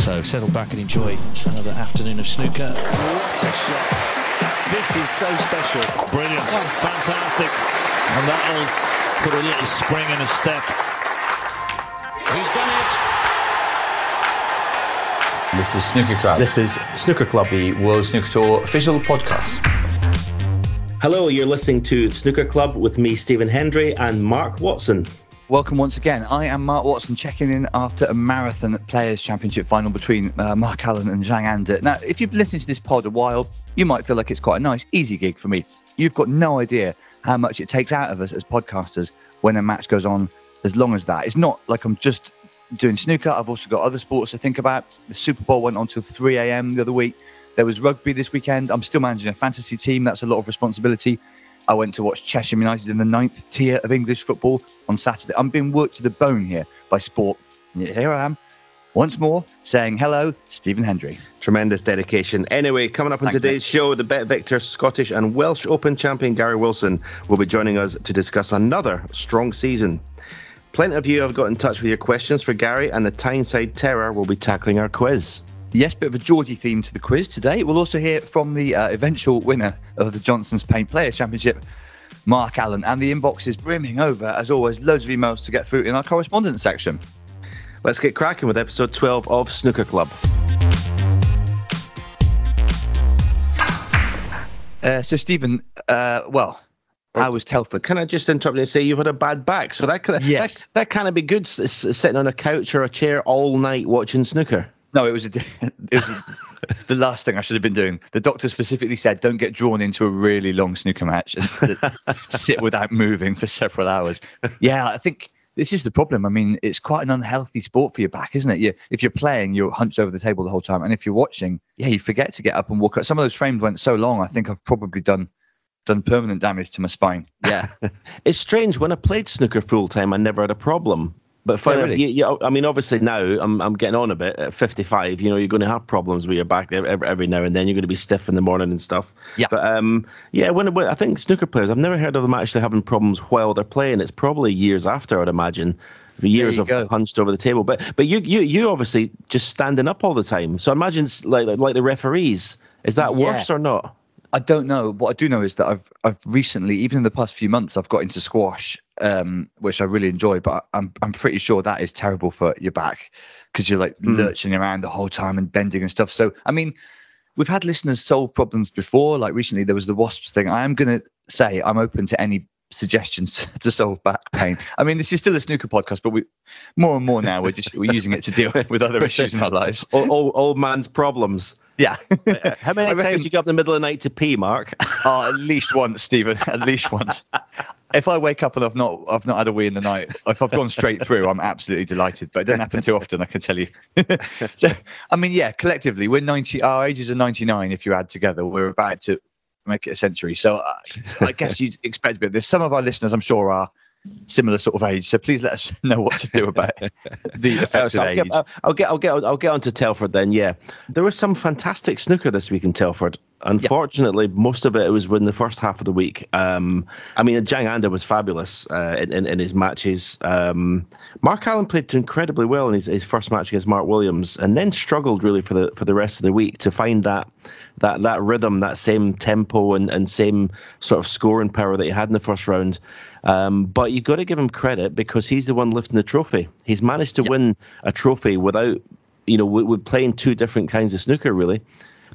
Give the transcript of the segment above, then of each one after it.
So settle back and enjoy another afternoon of snooker. What a shot. This is so special. Brilliant. Fantastic. And that'll put a little spring in his step. He's done it. This is Snooker Club. This is Snooker Club, the World Snooker Tour official podcast. Hello, you're listening to Snooker Club with me, Stephen Hendry, and Mark Watson. Welcome once again. I am Mark Watson, checking in after a marathon Players Championship final between uh, Mark Allen and Zhang Anda. Now, if you've listening to this pod a while, you might feel like it's quite a nice, easy gig for me. You've got no idea how much it takes out of us as podcasters when a match goes on as long as that. It's not like I'm just doing snooker. I've also got other sports to think about. The Super Bowl went on till 3 a.m. the other week. There was rugby this weekend. I'm still managing a fantasy team. That's a lot of responsibility. I went to watch Cheshire United in the ninth tier of English football on Saturday. I'm being worked to the bone here by sport. Here I am, once more, saying hello, Stephen Hendry. Tremendous dedication. Anyway, coming up on today's show, the Bet Victor Scottish and Welsh Open champion Gary Wilson will be joining us to discuss another strong season. Plenty of you have got in touch with your questions for Gary, and the Tyneside Terror will be tackling our quiz. Yes, bit of a Geordie theme to the quiz today. We'll also hear from the uh, eventual winner of the Johnson's Paint Players Championship, Mark Allen. And the inbox is brimming over, as always, loads of emails to get through in our correspondence section. Let's get cracking with episode 12 of Snooker Club. Uh, so, Stephen, uh, well, I was Telford? Can I just interrupt you and say you've had a bad back? So that Yes. that, that can't be good s- sitting on a couch or a chair all night watching snooker. No, it was, a, it was the last thing I should have been doing. The doctor specifically said, don't get drawn into a really long snooker match and sit without moving for several hours. Yeah, I think this is the problem. I mean, it's quite an unhealthy sport for your back, isn't it? You, if you're playing, you're hunched over the table the whole time. And if you're watching, yeah, you forget to get up and walk. Some of those frames went so long, I think I've probably done done permanent damage to my spine. Yeah. It's strange when I played snooker full time, I never had a problem. But really? you, you, I mean, obviously now I'm, I'm getting on a bit at 55. You know, you're going to have problems with your back every, every now and then. You're going to be stiff in the morning and stuff. Yeah. But um, yeah, when, when I think snooker players, I've never heard of them actually having problems while they're playing. It's probably years after, I'd imagine. Years of go. hunched over the table, but but you you you obviously just standing up all the time. So imagine like, like the referees. Is that Yeah. worse or not? I don't know. What I do know is that I've I've recently, even in the past few months, I've got into squash, um, which I really enjoy. But I'm I'm pretty sure that is terrible for your back because you're like lurching around the whole time and bending and stuff. So I mean, we've had listeners solve problems before. Like recently, there was the wasps thing. I am gonna say I'm open to any suggestions to solve back pain. I mean, this is still a snooker podcast, but we more and more now we're just we're using it to deal with other issues in our lives. Old, old, old man's problems. Yeah. How many I times reckon- you go up in the middle of the night to pee, Mark? Oh, at least once, Stephen. At least once. If I wake up and I've not I've not had a wee in the night, if I've gone straight through, I'm absolutely delighted. But it doesn't happen too often, I can tell you. so, I mean, yeah, collectively, we're 90. Our ages are 99. If you add together, we're about to make it a century. So uh, I guess you'd expect a bit of this. Some of our listeners, I'm sure, are similar sort of age. So please let us know what to do about the effective so I'll, age. get, I'll, get I'll get I'll get on to Telford then. Yeah, there was some fantastic snooker this week in Telford. Unfortunately, most of it was in the first half of the week. Um, I mean, Zhang Anda was fabulous uh, in, in, in his matches. Um, Mark Allen played incredibly well in his, his first match against Mark Williams, and then struggled really for the for the rest of the week to find that that that rhythm, that same tempo, and, and same sort of scoring power that he had in the first round. Um, but you've got to give him credit because he's the one lifting the trophy. He's managed to win a trophy without, you know, with, with playing two different kinds of snooker, really.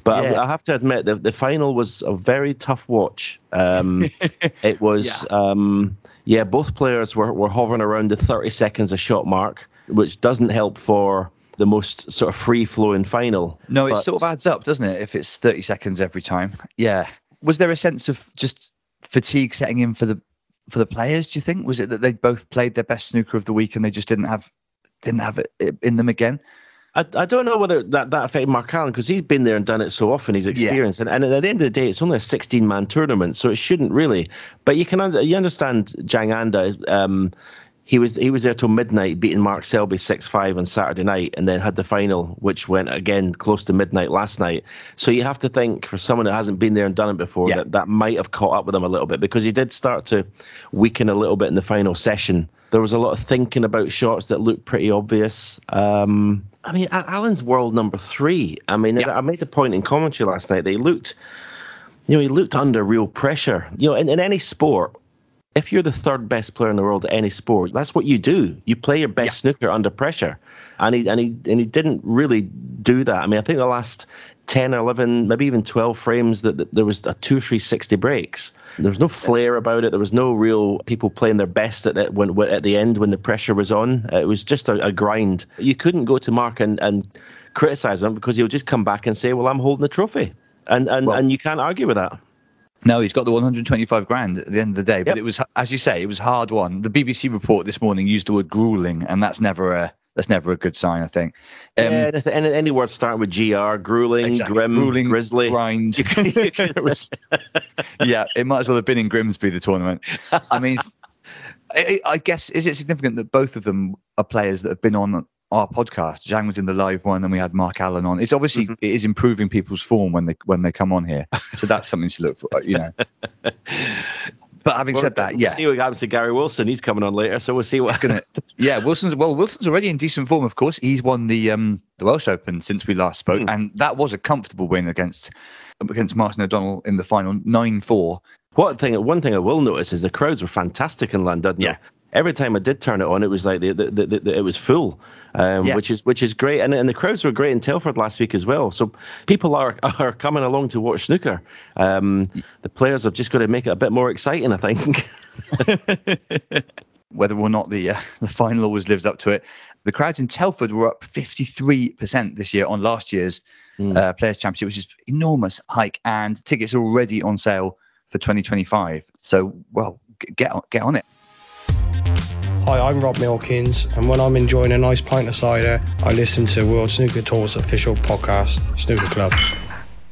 But Yeah. I, I have to admit, the, the final was a very tough watch. Um, it was, um, yeah, both players were, were hovering around the 30 seconds a shot mark, which doesn't help for the most sort of free flowing final. No, it But- sort of adds up, doesn't it? If it's 30 seconds every time. Yeah. Was there a sense of just fatigue setting in for the for the players? Do you think was it that they both played their best snooker of the week and they just didn't have didn't have it in them again? I, I don't know whether that, that affected Mark Allen because he's been there and done it so often. He's experienced, and, and at the end of the day, it's only a 16 man tournament, so it shouldn't really. But you can under, you understand Zhang Anda. is, Um, he was he was there till midnight, beating Mark Selby six five on Saturday night, and then had the final, which went again close to midnight last night. So you have to think for someone that hasn't been there and done it before, Yeah. that that might have caught up with him a little bit because he did start to weaken a little bit in the final session. There was a lot of thinking about shots that looked pretty obvious. Um, I mean, Allen's world number three. I mean, yeah. I made the point in commentary last night. They looked, you know, he looked under real pressure. You know, in, in any sport, if you're the third best player in the world at any sport, that's what you do. You play your best yeah. snooker under pressure, and he and he and he didn't really do that. I mean, I think the last 10 or 11 maybe even 12 frames that, that there was a 2 3 60 breaks. There was no flair about it. There was no real people playing their best at, the, when, at the end when the pressure was on. Uh, it was just a, a grind. You couldn't go to mark and, and criticize him because he'll just come back and say well i'm holding a trophy. And and, well, and you can't argue with that no, he's got the 125 grand at the end of the day. But yep. it was, as you say, it was hard won. The BBC report this morning used the word grueling, and that's never a that's never a good sign, I think. Um, yeah, and any word starting with gr, grueling, exactly. grim, grueling, grisly, grind. yeah, it might as well have been in Grimsby the tournament. I mean, I, I, guess is it significant that both of them are players that have been on our podcast? Zhang was in the live one, and we had Mark Allen on. It's obviously mm-hmm. it is improving people's form when they when they come on here, so that's something to look for. You know. But having well, said that, yeah. we'll yeah, see what happens to Gary Wilson. He's coming on later, so we'll see what's gonna. yeah, Wilson's well, Wilson's already in decent form. Of course, he's won the um the Welsh Open since we last spoke, mm. and that was a comfortable win against against Martin O'Donnell in the final nine four. What thing? One thing I will notice is the crowds were fantastic in London. Yeah, every time I did turn it on, it was like the, the, the, the it was full, um, yeah. which is which is great. And, and the crowds were great in Telford last week as well. So people are are coming along to watch snooker. Um, the players have just got to make it a bit more exciting, I think. Whether or not the uh, the final always lives up to it, the crowds in Telford were up 53% this year on last year's mm. uh, Players Championship, which is enormous hike, and tickets are already on sale for 2025. So, well, get on, get on it. Hi, I'm Rob Milkins, and when I'm enjoying a nice pint of cider, I listen to World Snooker Tour's official podcast, Snooker Club.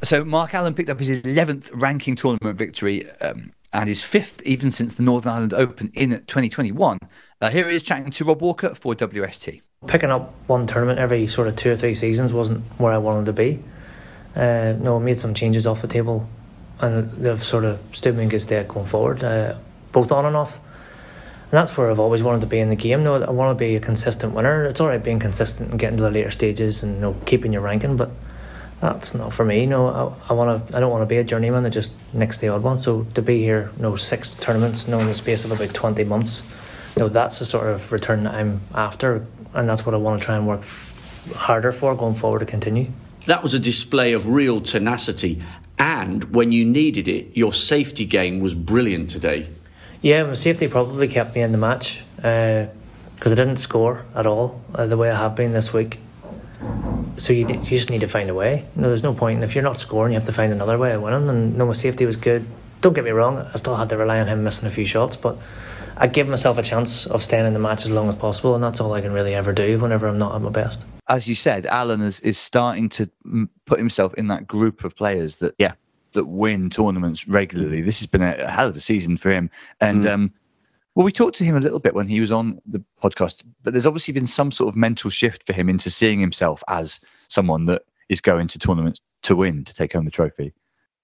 So, Mark Allen picked up his 11th ranking tournament victory um, and his fifth even since the Northern Ireland Open in 2021. Uh, here he is chatting to Rob Walker for WST. Picking up one tournament every sort of two or three seasons wasn't where I wanted to be. Uh, no, I made some changes off the table, and they've sort of stood me in good stead going forward, uh, both on and off. That's where I've always wanted to be in the game. No, I want to be a consistent winner. It's all right being consistent and getting to the later stages and you know, keeping your ranking, but that's not for me. No, I, I want to. I don't want to be a journeyman that just nicks the odd one. So to be here, you no know, six tournaments, you know, in the space of about twenty months, you know, that's the sort of return that I'm after, and that's what I want to try and work f- harder for going forward to continue. That was a display of real tenacity, and when you needed it, your safety game was brilliant today. Yeah, my safety probably kept me in the match because uh, I didn't score at all uh, the way I have been this week. So you, you just need to find a way. No, there's no point. If you're not scoring, you have to find another way of winning. And no, my safety was good. Don't get me wrong, I still had to rely on him missing a few shots, but I give myself a chance of staying in the match as long as possible, and that's all I can really ever do whenever I'm not at my best. As you said, Allen is, is starting to put himself in that group of players that yeah that win tournaments regularly. This has been a, a hell of a season for him. And mm. um, well, we talked to him a little bit when he was on the podcast, but there's obviously been some sort of mental shift for him into seeing himself as someone that is going to tournaments to win, to take home the trophy.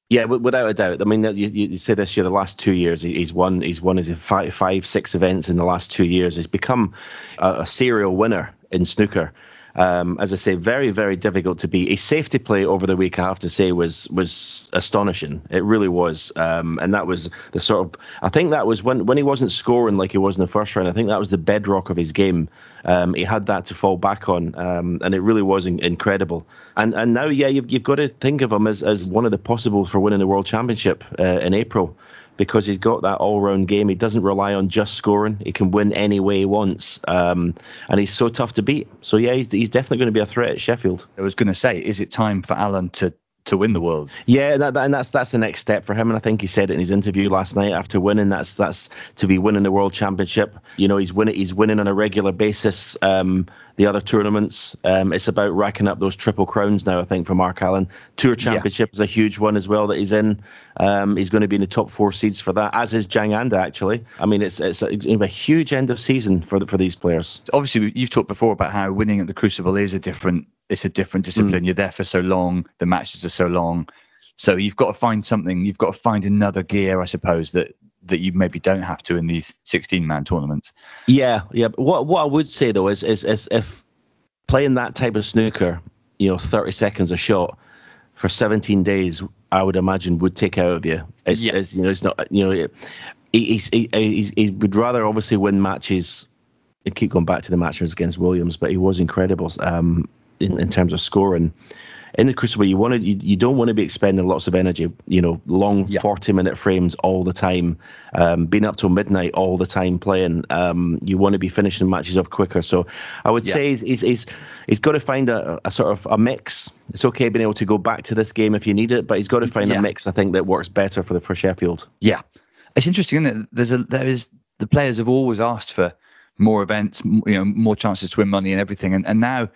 Yeah, without a doubt. I mean, you, you say this year, the last two years, he's won. He's won his five, five, six events in the last two years. He's become a, a serial winner in snooker. Um, as I say, very, very difficult to be. A safety play over the week, I have to say, was was astonishing. It really was, um, and that was the sort of. I think that was when when he wasn't scoring like he was in the first round. I think that was the bedrock of his game. Um, he had that to fall back on, um, and it really was in- incredible. And and now, yeah, you've, you've got to think of him as, as one of the possibles for winning the world championship uh, in April because he's got that all-round game. He doesn't rely on just scoring. He can win any way he wants, um, and he's so tough to beat. So yeah, he's, he's definitely going to be a threat at Sheffield. I was going to say, is it time for Allen to to win the world. Yeah, that, that, and that's that's the next step for him. And I think he said it in his interview last night after winning. That's that's to be winning the world championship. You know, he's winning. He's winning on a regular basis. Um, the other tournaments, um, it's about racking up those triple crowns now. I think for Mark Allen, Tour Championship yeah. is a huge one as well that he's in. Um, he's going to be in the top four seeds for that, as is Zhang Anda actually. I mean, it's it's a, a huge end of season for the, for these players. Obviously, you've talked before about how winning at the Crucible is a different it's a different discipline. Mm. You're there for so long. The matches are so long. So you've got to find something. You've got to find another gear, I suppose, that that you maybe don't have to in these 16 man tournaments. Yeah, yeah. But what what I would say though is is, is if playing that type of snooker, you know, 30 seconds a shot for 17 days, I would imagine would take out of you. It's, Yeah. it's you know, it's not you know, he, he's, he, he's, he would rather obviously win matches. I keep going back to the matches against Williams, but he was incredible um, in, in terms of scoring. In the Crucible, you want to, you, you don't want to be expending lots of energy. You know, long Yeah. forty minute frames all the time, um, being up till midnight all the time playing. Um, you want to be finishing matches off quicker. So, I would Yeah. say he's he's he's, he's got to find a, a sort of a mix. It's okay being able to go back to this game if you need it, but he's got to find Yeah. a mix. I think that works better for the for Sheffield. Yeah, it's interesting, isn't it? There's a there is the players have always asked for more events, you know, more chances to win money and everything, and and now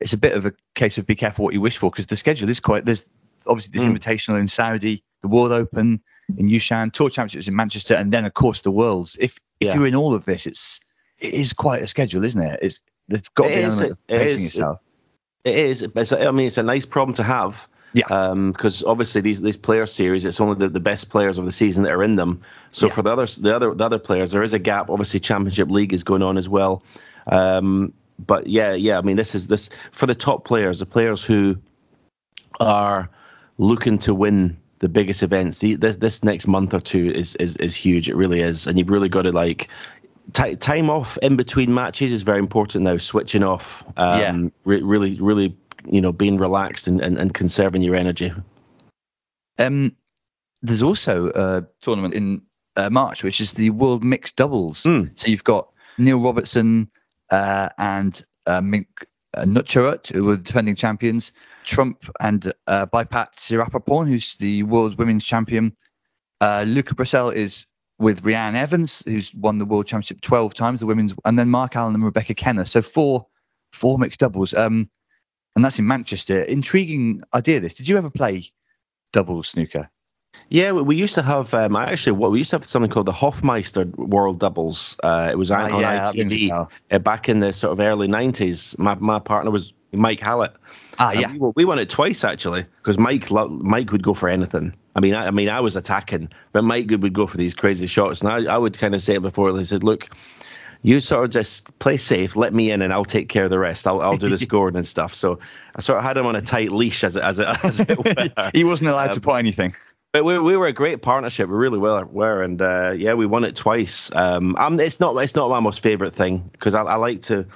it's a bit of a case of be careful what you wish for because the schedule is quite. There's obviously this invitational in Saudi, the World Open in Yushan, Tour Championships in Manchester, and then of course the Worlds. If if Yeah. you're in all of this, it's it is quite a schedule, isn't it? It's there's got to be an element of it pacing is. yourself. It is. It's, I mean, it's a nice problem to have. Yeah. Because obviously these these player series, it's only the, the best players of the season that are in them. So Yeah. for the others, the other the other players, there is a gap. Obviously, Championship League is going on as well. Um, but yeah, yeah. I mean, this is this for the top players, the players who are looking to win the biggest events. The, this this next month or two is is is huge. It really is, and you've really got to like. ti time off in between matches is very important now. Switching off, um, Yeah. re- really, really, you know, being relaxed and, and, and conserving your energy. Um, there's also a tournament in uh, March, which is the World Mixed Doubles. Mm. So you've got Neil Robertson uh, and uh, Mink uh, Nutcharut, who the defending champions, Trump and uh, Baipat Siripaporn, who's the world women's champion. Uh, Luca Brecel is with Reanne Evans, who's won the world championship 12 times, the women's, and then Mark Allen and Rebecca Kenna. So four, four mixed doubles. Um, and that's in Manchester. Intriguing idea. This. Did you ever play doubles snooker? Yeah, we, used to have um, actually what we used to have something called the Hofmeister World Doubles. Uh, it was on, Ah, on yeah, that rings a ITV uh, back in the sort of early '90s. My my partner was Mike Hallett. Ah, yeah. we, won- we won it twice actually because Mike Mike would go for anything. I mean, I, I mean, I was attacking, but Mike would, would go for these crazy shots, and I, I would kind of say it before. He said, "Look, you sort of just play safe, let me in, and I'll take care of the rest. I'll, I'll do the scoring and stuff." So I sort of had him on a tight leash, as it, as it, as it were. he wasn't allowed Um, to put anything. But we, we were a great partnership. We really were, were and uh, yeah, we won it twice. Um, I'm, it's not it's not my most favorite thing because I, I like to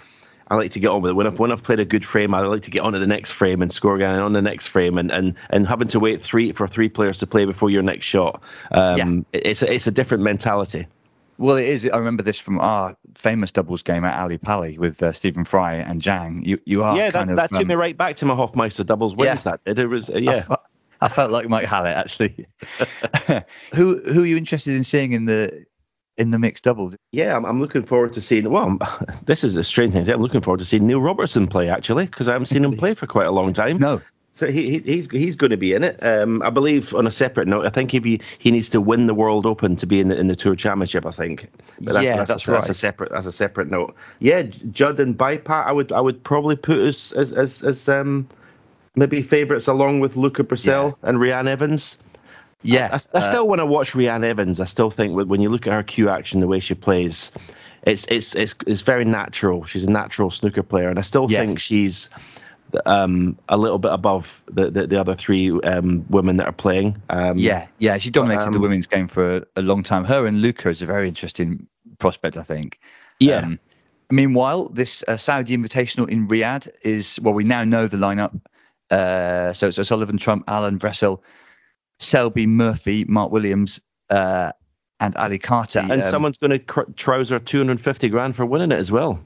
I like to get on with it. When I've when I've played a good frame, I like to get on to the next frame and score again and on the next frame, and, and, and having to wait three for three players to play before your next shot. Um, Yeah. it- it's a, it's a different mentality. Well, it is. I remember this from our famous doubles game at Ali Pali with uh, Stephen Fry and Zhang. You you are yeah, that, of. that took um, me right back to my Hofmeister doubles wins. Yeah. That it, was uh, yeah. I felt like Mike Hallett actually. who who are you interested in seeing in the in the mixed doubles? Yeah, I'm, I'm looking forward to seeing. Well, this is a strange thing. to say. I'm looking forward to seeing Neil Robertson play actually because I haven't seen him play for quite a long time. No. So he, he he's he's going to be in it. Um, I believe on a separate note, I think if he he needs to win the World Open to be in the in the Tour Championship. I think. But Yeah, that's, that's a, That's a separate that's a separate note. Yeah, Judd and Baipat, I would I would probably put as as as, as um maybe favourites along with Luca Brecel and Reanne Evans. Yeah, I, I still want to watch Reanne Evans. I still think when- when you look at her cue action, the way she plays, it's it's it's it's very natural. She's a natural snooker player, and I still Yeah. think she's um, a little bit above the the, the other three um, women that are playing. Um, yeah, yeah. She dominated the um, women's game for a, a long time. Her and Luca is a very interesting prospect, I think. Yeah. Um, meanwhile, this uh, Saudi Invitational in Riyadh is well, we now know the lineup. Uh, so it's Sullivan, Trump, Allen, Brecel, Selby, Murphy, Mark Williams, uh, and Ali Carter. and Um, someone's going to cr- trouser 250 grand for winning it as well.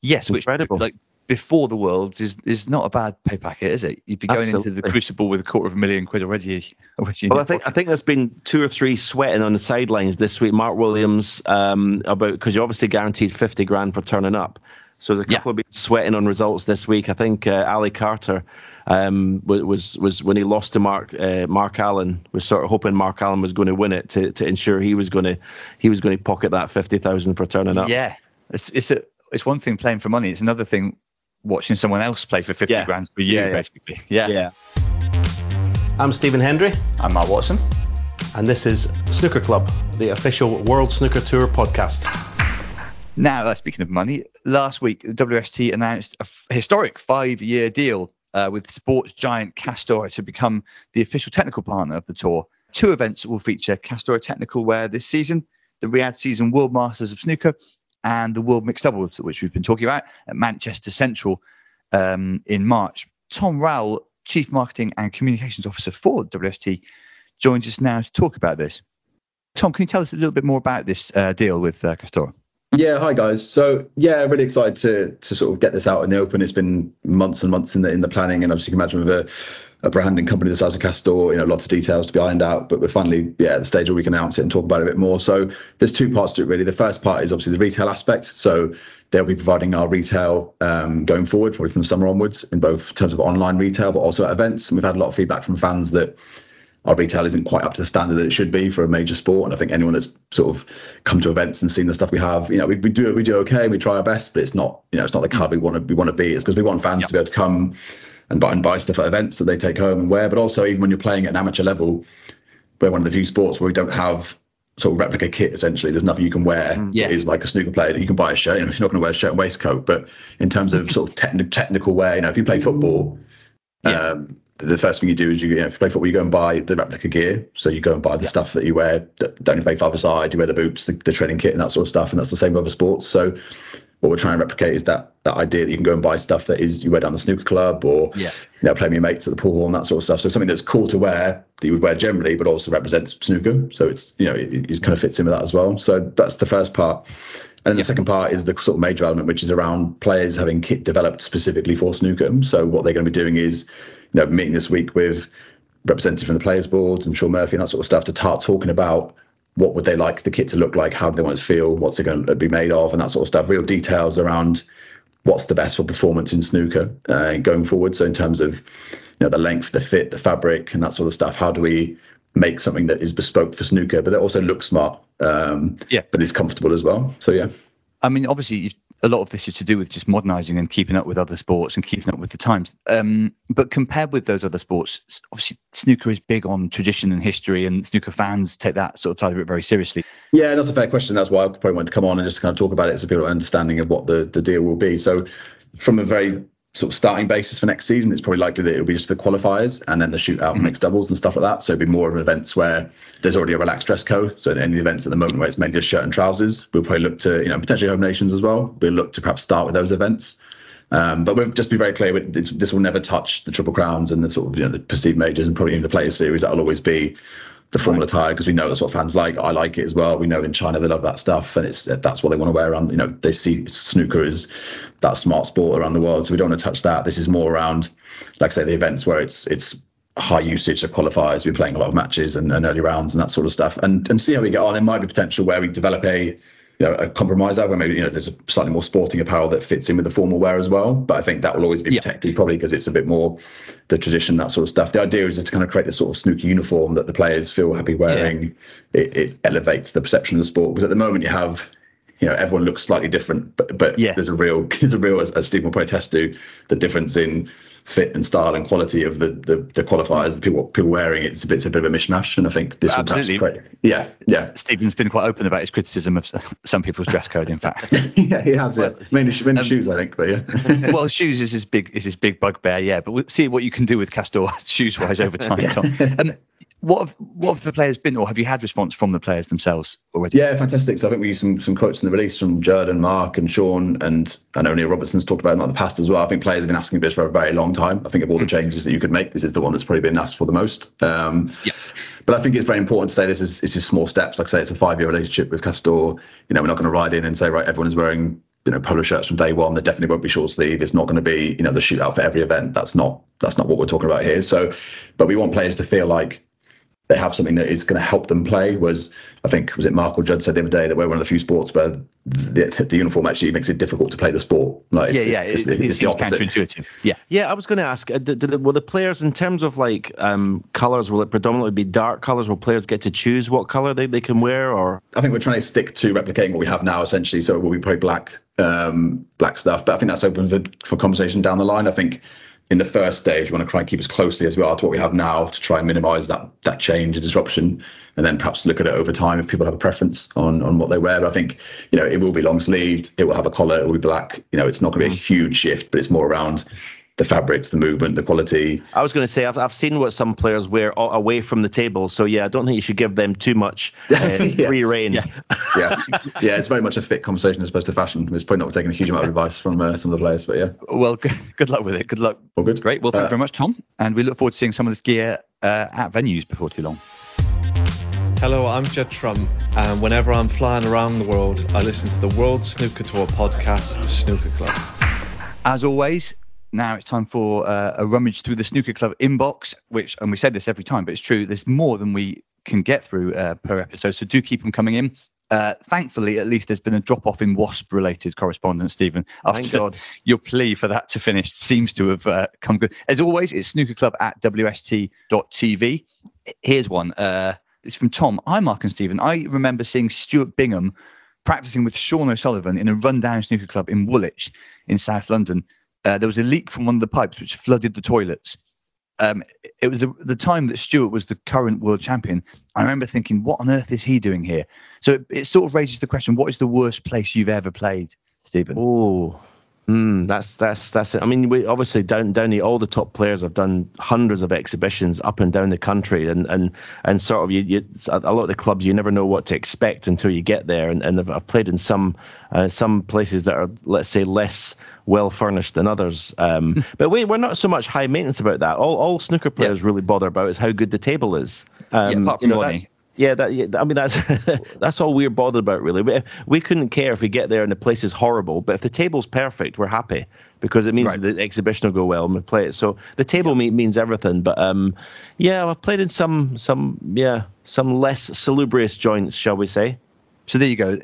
Yes, which Incredible. like before the world is is not a bad pay packet, is it? You'd be going into the crucible with a quarter of a million quid already. already Well, I think I think there's been two or three sweating on the sidelines this week. Mark Williams um, about because you're obviously guaranteed 50 grand for turning up. So there's a Yeah. couple of been sweating on results this week. I think uh, Ali Carter um, was was when he lost to Mark uh, Mark Allen was sort of hoping Mark Allen was going to win it to, to ensure he was going to he was going to pocket that 50,000 for turning up. yeah, it's it's a it's one thing playing for money. It's another thing watching someone else play for fifty Yeah. grand for you, Yeah, yeah. basically. Yeah. Yeah. I'm Stephen Hendry, I'm Mark Watson. and this is Snooker Club, the official World Snooker Tour podcast. Now, speaking of money, last week the WST announced a f- historic five-year deal uh, with sports giant Castore to become the official technical partner of the tour. Two events will feature Castore technical wear this season: the Riyadh Season World Masters of Snooker and the World Mixed Doubles, which we've been talking about at Manchester Central um, in March. Tom Rowell, Chief Marketing and Communications Officer for WST, joins us now to talk about this. Tom, can you tell us a little bit more about this uh, deal with uh, Castore? Yeah, hi guys. So yeah, really excited to to sort of get this out in the open. It's been months and months in the in the planning, and obviously you can imagine with a, a brand branding company the size of Castore, you know, lots of details to be ironed out. But we're finally yeah at the stage where we can announce it and talk about it a bit more. So there's two parts to it really. The first part is obviously the retail aspect. So they'll be providing our retail um, going forward, probably from summer onwards, in both terms of online retail, but also at events. And we've had a lot of feedback from fans that our retail isn't quite up to the standard that it should be for a major sport. And I think anyone that's sort of come to events and seen the stuff we have, you know, we, we do we do okay, we try our best, but it's not, you know, it's not the club we want to we want to be. It's because we want fans yep. to be able to come and buy and buy stuff at events that they take home and wear. But also even when you're playing at an amateur level, we're one of the few sports where we don't have sort of replica kit essentially. There's nothing you can wear. Mm, yeah. Is like a snooker player. You can buy a shirt. You know, you're not going to wear a shirt and waistcoat. But in terms of sort of technical technical wear, you know, if you play football, yeah. um, the first thing you do is you, you know, if you play football, you go and buy the replica gear. So you go and buy the yeah. stuff that you wear. Don't play five side. You wear the boots, the, the training kit, and that sort of stuff. And that's the same with other sports. So what we're trying to replicate is that that idea that you can go and buy stuff that is you wear down the snooker club or yeah. you know playing with your mates at the pool hall and that sort of stuff. So something that's cool to wear that you would wear generally, but also represents snooker. So it's you know it, it kind of fits in with that as well. So that's the first part. And then the second part is the sort of major element, which is around players having kit developed specifically for snooker. So what they're going to be doing is, you know, meeting this week with representatives from the players boards and Sean Murphy and that sort of stuff to start talking about what would they like the kit to look like, how do they want it to feel, what's it going to be made of, and that sort of stuff. Real details around what's the best for performance in snooker uh, going forward. So in terms of you know the length, the fit, the fabric, and that sort of stuff, how do we make something that is bespoke for snooker, but that also looks smart, um, yeah, but is comfortable as well. So yeah. I mean, obviously, a lot of this is to do with just modernising and keeping up with other sports and keeping up with the times. Um, but compared with those other sports, obviously, snooker is big on tradition and history, and snooker fans take that sort of side of it very seriously. Yeah, that's a fair question. That's why I probably want to come on and just kind of talk about it so people have an understanding of what the, the deal will be. So, from a very sort of starting basis for next season, it's probably likely that it'll be just for qualifiers and then the shootout mm-hmm. mixed doubles and stuff like that. So it'll be more of an events where there's already a relaxed dress code. So in any events at the moment where it's mainly just shirt and trousers, we'll probably look to, you know, potentially home nations as well. We'll look to perhaps start with those events. Um, but we'll just be very clear, with this will never touch the Triple Crowns and the sort of, you know, the perceived majors and probably even the Players Series. That'll always be the formula tire because we know that's what fans like. I like it as well. We know in China they love that stuff, and it's that's what they want to wear around. You know, they see snooker as that smart sport around the world, so we don't want to touch that. This is more around, like I say, the events where it's it's high usage of qualifiers. We're playing a lot of matches and, and early rounds and that sort of stuff, and and see how we get on. It might be potential where we develop a you know, a compromise there where maybe you know there's a slightly more sporting apparel that fits in with the formal wear as well. But I think that will always be protected yeah. probably because it's a bit more the tradition that sort of stuff. The idea is just to kind of create this sort of snooker uniform that the players feel happy wearing. Yeah. It, it elevates the perception of the sport because at the moment you have you know everyone looks slightly different but but yeah. there's a real there's a real as, as Stephen will probably attest to the difference in fit and style and quality of the the, the qualifiers, the people people wearing it, it's a bit it's a bit of a mishmash. And I think this Absolutely. perhaps yeah, yeah. Stephen's been quite open about his criticism of some people's dress code. In fact, yeah, he has. Well, yeah. mainly, mainly um, shoes, I think. But yeah, well, shoes is his big is his big bugbear. Yeah, but we'll see what you can do with Castore shoes wise over time. Tom. Um, what have what have the players been, or have you had response from the players themselves already? Yeah, fantastic. So I think we used some some quotes in the release from Jordan, Mark, and Sean, and I know Neil Robertson's talked about it in the past as well. I think players have been asking this for a very long time. I think of all the mm. changes that you could make, this is the one that's probably been asked for the most. Um, yeah. But I think it's very important to say this is it's just small steps. Like I say, it's a five year relationship with Castore. You know, we're not going to ride in and say right, everyone is wearing you know polo shirts from day one. There definitely won't be short sleeve. It's not going to be you know the shootout for every event. That's not that's not what we're talking about here. So, but we want players to feel like they have something that is going to help them play. Was I think was it Mark or Judd said the other day that we're one of the few sports where the, the uniform actually makes it difficult to play the sport. Like yeah, yeah, it's, it's, it's, it's counterintuitive. Yeah, yeah. I was going to ask, uh, do, do, will the players, in terms of like um, colors, will it predominantly be dark colors? Will players get to choose what color they, they can wear? Or I think we're trying to stick to replicating what we have now, essentially. So it will be probably black, um, black stuff. But I think that's open for, for conversation down the line. I think in the first stage, we want to try and keep as closely as we are to what we have now to try and minimise that that change and disruption, and then perhaps look at it over time if people have a preference on on what they wear. But I think you know it will be long sleeved, it will have a collar, it will be black. You know, it's not going to be a mm. huge shift, but it's more around the fabrics, the movement, the quality. I was going to say I've, I've seen what some players wear away from the table, so yeah, I don't think you should give them too much uh, yeah. free reign. Yeah. yeah, yeah, it's very much a fit conversation as opposed to fashion. It's probably not taking a huge amount of advice from uh, some of the players, but yeah. Well, good luck with it. Good luck. All good. Great. Well, thank uh, you very much, Tom, and we look forward to seeing some of this gear uh, at venues before too long. Hello, I'm Judd Trump, and whenever I'm flying around the world, I listen to the World Snooker Tour podcast, The Snooker Club. As always, now it's time for uh, a rummage through the snooker club inbox which and we say this every time but it's true there's more than we can get through uh, per episode so do keep them coming in. Uh, thankfully at least there's been a drop off in wasp related correspondence stephen after your plea for that to finish. Seems to have uh, come good. As always it's snookerclub at wst.tv here's one uh, it's from tom. Hi mark and stephen. I remember seeing stuart bingham practicing with sean o'sullivan in a rundown snooker club in woolwich in south london uh, there was a leak from one of the pipes which flooded the toilets. Um, it was the, the, time that Stewart was the current world champion. I remember thinking, what on earth is he doing here? So it, it sort of raises the question: What is the worst place you've ever played, Stephen? Oh, Mm, that's that's that's it. I mean, we obviously down down all the top players have done hundreds of exhibitions up and down the country, and and and sort of you, you a lot of the clubs you never know what to expect until you get there. And, and I've played in some uh, some places that are let's say less well furnished than others. Um, but we we're not so much high maintenance about that. All all snooker players yeah. really bother about is how good the table is. Um, yeah, apart from you know, money. That, yeah, that, yeah, I mean that's that's all we're bothered about really. We, we couldn't care if we get there and the place is horrible, but if the table's perfect, we're happy because it means right. the exhibition will go well and we play it. So the table yeah. means everything. But um, yeah, I've played in some some yeah some less salubrious joints, shall we say? So there you go.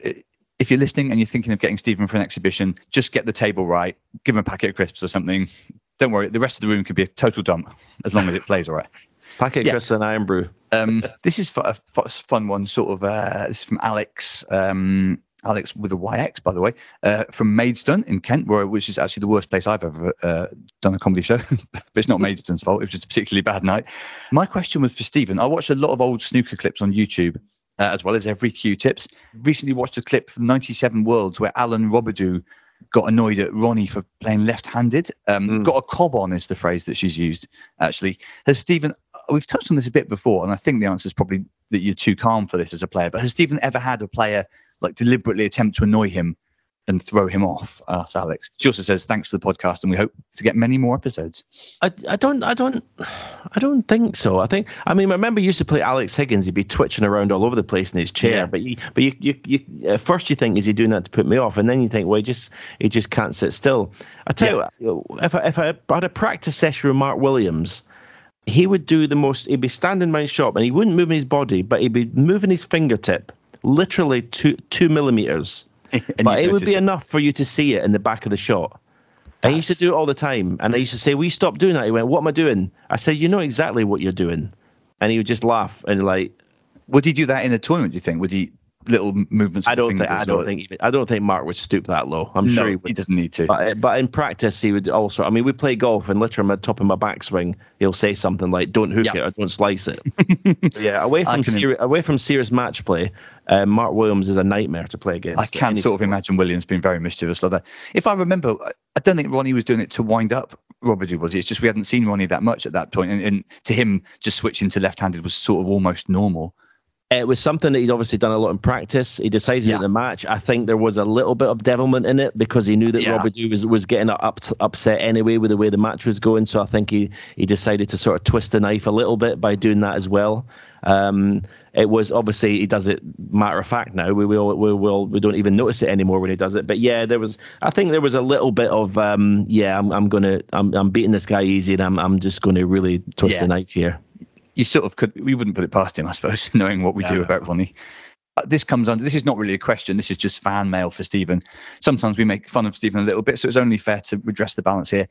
If you're listening and you're thinking of getting Stephen for an exhibition, just get the table right. Give him a packet of crisps or something. Don't worry, the rest of the room could be a total dump as long as it plays all right. Packet yeah. Chris and Irn-Bru. Um, this is a fun one, sort of. Uh, this is from Alex. Um, Alex with a YX, by the way, uh, from Maidstone in Kent, where which is actually the worst place I've ever uh, done a comedy show. but it's not Maidstone's fault. It was just a particularly bad night. My question was for Stephen. I watched a lot of old snooker clips on YouTube. Uh, as well as every cue tips. Recently watched a clip from 97 Worlds where Alain Robidoux got annoyed at Ronnie for playing left-handed. Um, mm. Got a cob on is the phrase that she's used. Actually, has Stephen? We've touched on this a bit before, and I think the answer is probably that you're too calm for this as a player. But has Stephen ever had a player like deliberately attempt to annoy him and throw him off. Alex. She also says thanks for the podcast, and we hope to get many more episodes. I, I don't I don't I don't think so. I think I mean I remember you used to play Alex Higgins. He'd be twitching around all over the place in his chair. Yeah. But you but you, you you at first you think is he doing that to put me off, and then you think well he just he just can't sit still. I tell yeah. you if I, if I had a practice session with Mark Williams. He would do the most. He'd be standing by his shop, and he wouldn't move in his body, but he'd be moving his fingertip, literally two two millimeters, but it would be enough for you to see it in the back of the shot. That's... I used to do it all the time, and I used to say, "We stop doing that." He went, "What am I doing?" I said, "You know exactly what you're doing," and he would just laugh and like. Would he do that in a tournament? Do you think? Would he little movements. I don't think. I don't think. Even, I don't think Mark would stoop that low. I'm no, sure he, would. he doesn't need to. But, but, in practice, he would also. I mean, we play golf, and literally at the top of my backswing, he'll say something like, "Don't hook it or don't slice it." yeah, away from serious, away from serious match play, uh, Mark Williams is a nightmare to play against. I can sort of imagine Williams being very mischievous like that. If I remember, I don't think Ronnie was doing it to wind up Robert was. It's just we hadn't seen Ronnie that much at that point, and, and to him, just switching to left-handed was sort of almost normal. It was something that he'd obviously done a lot in practice. He decided yeah. in the match. I think there was a little bit of devilment in it because he knew that yeah. Robidoux was, was getting up, upset anyway with the way the match was going. So I think he, he decided to sort of twist the knife a little bit by doing that as well. Um, it was obviously he does it matter of fact now. We will we will we don't even notice it anymore when he does it. But yeah, there was I think there was a little bit of um, yeah I'm, I'm gonna I'm, I'm beating this guy easy and I'm I'm just going to really twist yeah. the knife here you sort of could we wouldn't put it past him, I suppose, knowing what we do about Ronnie. Uh, this comes under this is not really a question. This is just fan mail for Stephen. Sometimes we make fun of Stephen a little bit, so it's only fair to redress the balance here.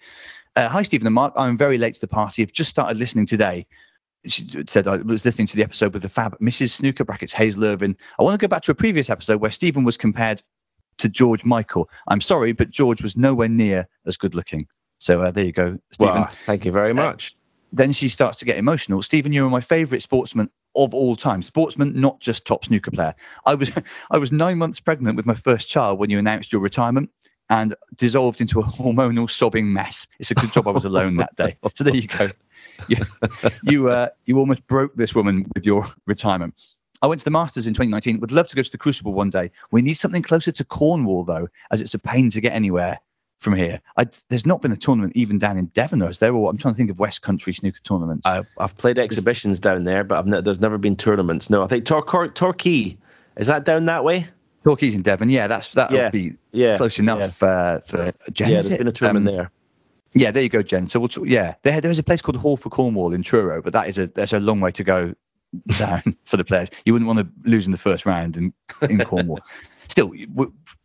Uh, hi, Stephen and Mark. I'm very late to the party. I've just started listening today. She said I was listening to the episode with the fab Mrs. Snooker brackets Hazel Irvine. I want to go back to a previous episode where Stephen was compared to George Michael. I'm sorry, but George was nowhere near as good looking. So uh, there you go, Stephen. Well, thank you very much. Uh, then she starts to get emotional. Stephen, you are my favourite sportsman of all time. Sportsman, not just top snooker player. I was I was nine months pregnant with my first child when you announced your retirement and dissolved into a hormonal sobbing mess. It's a good job I was alone that day. So there you go. You you, uh, you almost broke this woman with your retirement. I went to the Masters in 2019. Would love to go to the Crucible one day. We need something closer to Cornwall though, as it's a pain to get anywhere from here. I, there's not been a tournament even down in Devon. Or is there all? I'm trying to think of West Country snooker tournaments. I, have played exhibitions down there, but ne- there's never been tournaments. No, I think Tor- Torquay is that down that way. Torquay's in Devon. Yeah, that's that yeah. would be yeah. close enough yeah. Uh, for Jen. Yeah, there's been a tournament um, there. Yeah, there you go, Jen. So we'll t- yeah, there, there's a place called Hall for Cornwall in Truro, but that is a that's a long way to go down for the players. You wouldn't want to lose in the first round in in Cornwall. Still,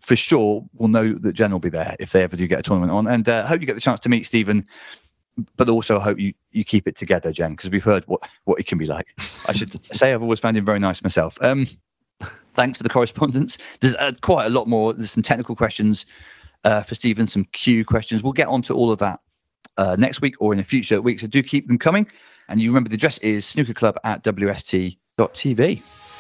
for sure, we'll know that Jen will be there if they ever do get a tournament on, and uh, hope you get the chance to meet Stephen. But also, I hope you, you keep it together, Jen, because we've heard what, what it can be like. I should say I've always found him very nice myself. Um, thanks for the correspondence. There's uh, quite a lot more. There's some technical questions uh, for Stephen, some cue questions. We'll get onto all of that uh, next week or in a future week. So do keep them coming. And you remember the address is snookerclub at wst.tv.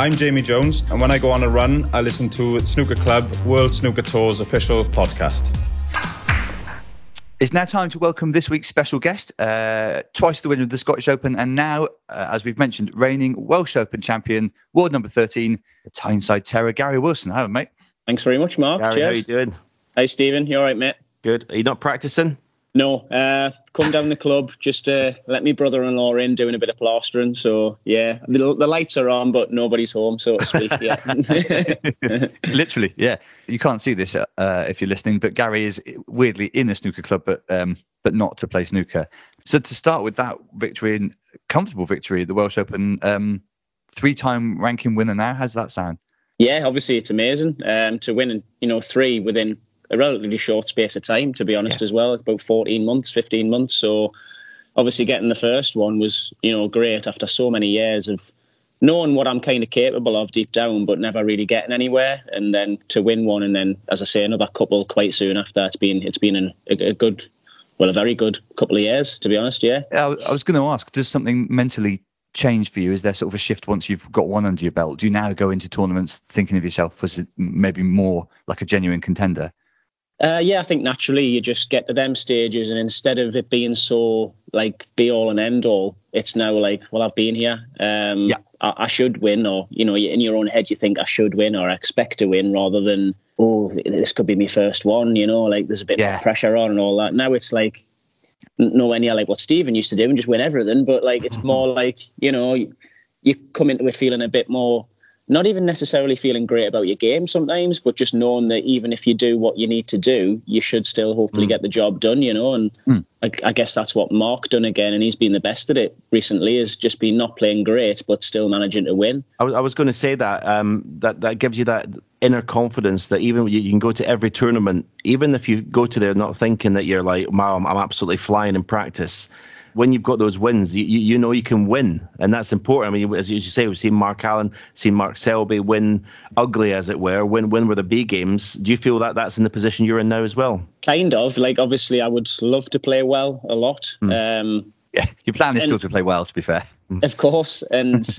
I'm Jamie Jones, and when I go on a run, I listen to Snooker Club World Snooker Tour's official podcast. It's now time to welcome this week's special guest, uh, twice the winner of the Scottish Open, and now, uh, as we've mentioned, reigning Welsh Open champion, world number 13, the Tyneside Terror, Gary Wilson. Hello, mate. Thanks very much, Mark. Gary, Cheers. how you doing? Hey, Stephen. You all right, mate? Good. Are you not practicing? No, uh, come down the club. Just uh, let me brother-in-law in doing a bit of plastering. So yeah, the, the lights are on, but nobody's home, so to speak. Yeah, literally. Yeah, you can't see this uh, if you're listening, but Gary is weirdly in a snooker club, but um, but not to play snooker. So to start with that victory and comfortable victory at the Welsh Open, um, three-time ranking winner now. How's that sound? Yeah, obviously it's amazing um, to win, you know, three within a relatively short space of time, to be honest, yeah. as well. It's about 14 months, 15 months. So obviously getting the first one was, you know, great after so many years of knowing what I'm kind of capable of deep down, but never really getting anywhere. And then to win one, and then, as I say, another couple quite soon after. It's been it's been an, a, a, good, well, a very good couple of years, to be honest. Yeah. I, I was going to ask, does something mentally change for you? Is there sort of a shift once you've got one under your belt? Do you now go into tournaments thinking of yourself as maybe more like a genuine contender? Uh, yeah, I think naturally you just get to them stages, and instead of it being so like be all and end all, it's now like, well, I've been here. Um, yeah. I, I, should win, or you know, in your own head, you think I should win or I expect to win, rather than oh, this could be my first one. You know, like there's a bit yeah. more pressure on and all that. Now it's like nowhere near like what Stephen used to do and just win everything, but like it's more like you know, you, you come into it feeling a bit more not even necessarily feeling great about your game sometimes, but just knowing that even if you do what you need to do, you should still hopefully mm. get the job done, you know. And mm. I, I, guess that's what Mark done again, and he's been the best at it recently. Is just been not playing great, but still managing to win. I was, I was going to say that um, that that gives you that inner confidence that even you, you, can go to every tournament, even if you go to there not thinking that you're like, wow, I'm, I'm absolutely flying in practice when you've got those wins, you, you know you can win, and that's important. I mean, as you say, we've seen Mark Allen, seen Mark Selby win ugly, as it were, win win with the B games. Do you feel that that's in the position you're in now as well? Kind of. Like, obviously, I would love to play well a lot. Mm. Um, yeah, your plan is and, still to play well. To be fair, hmm. of course, and.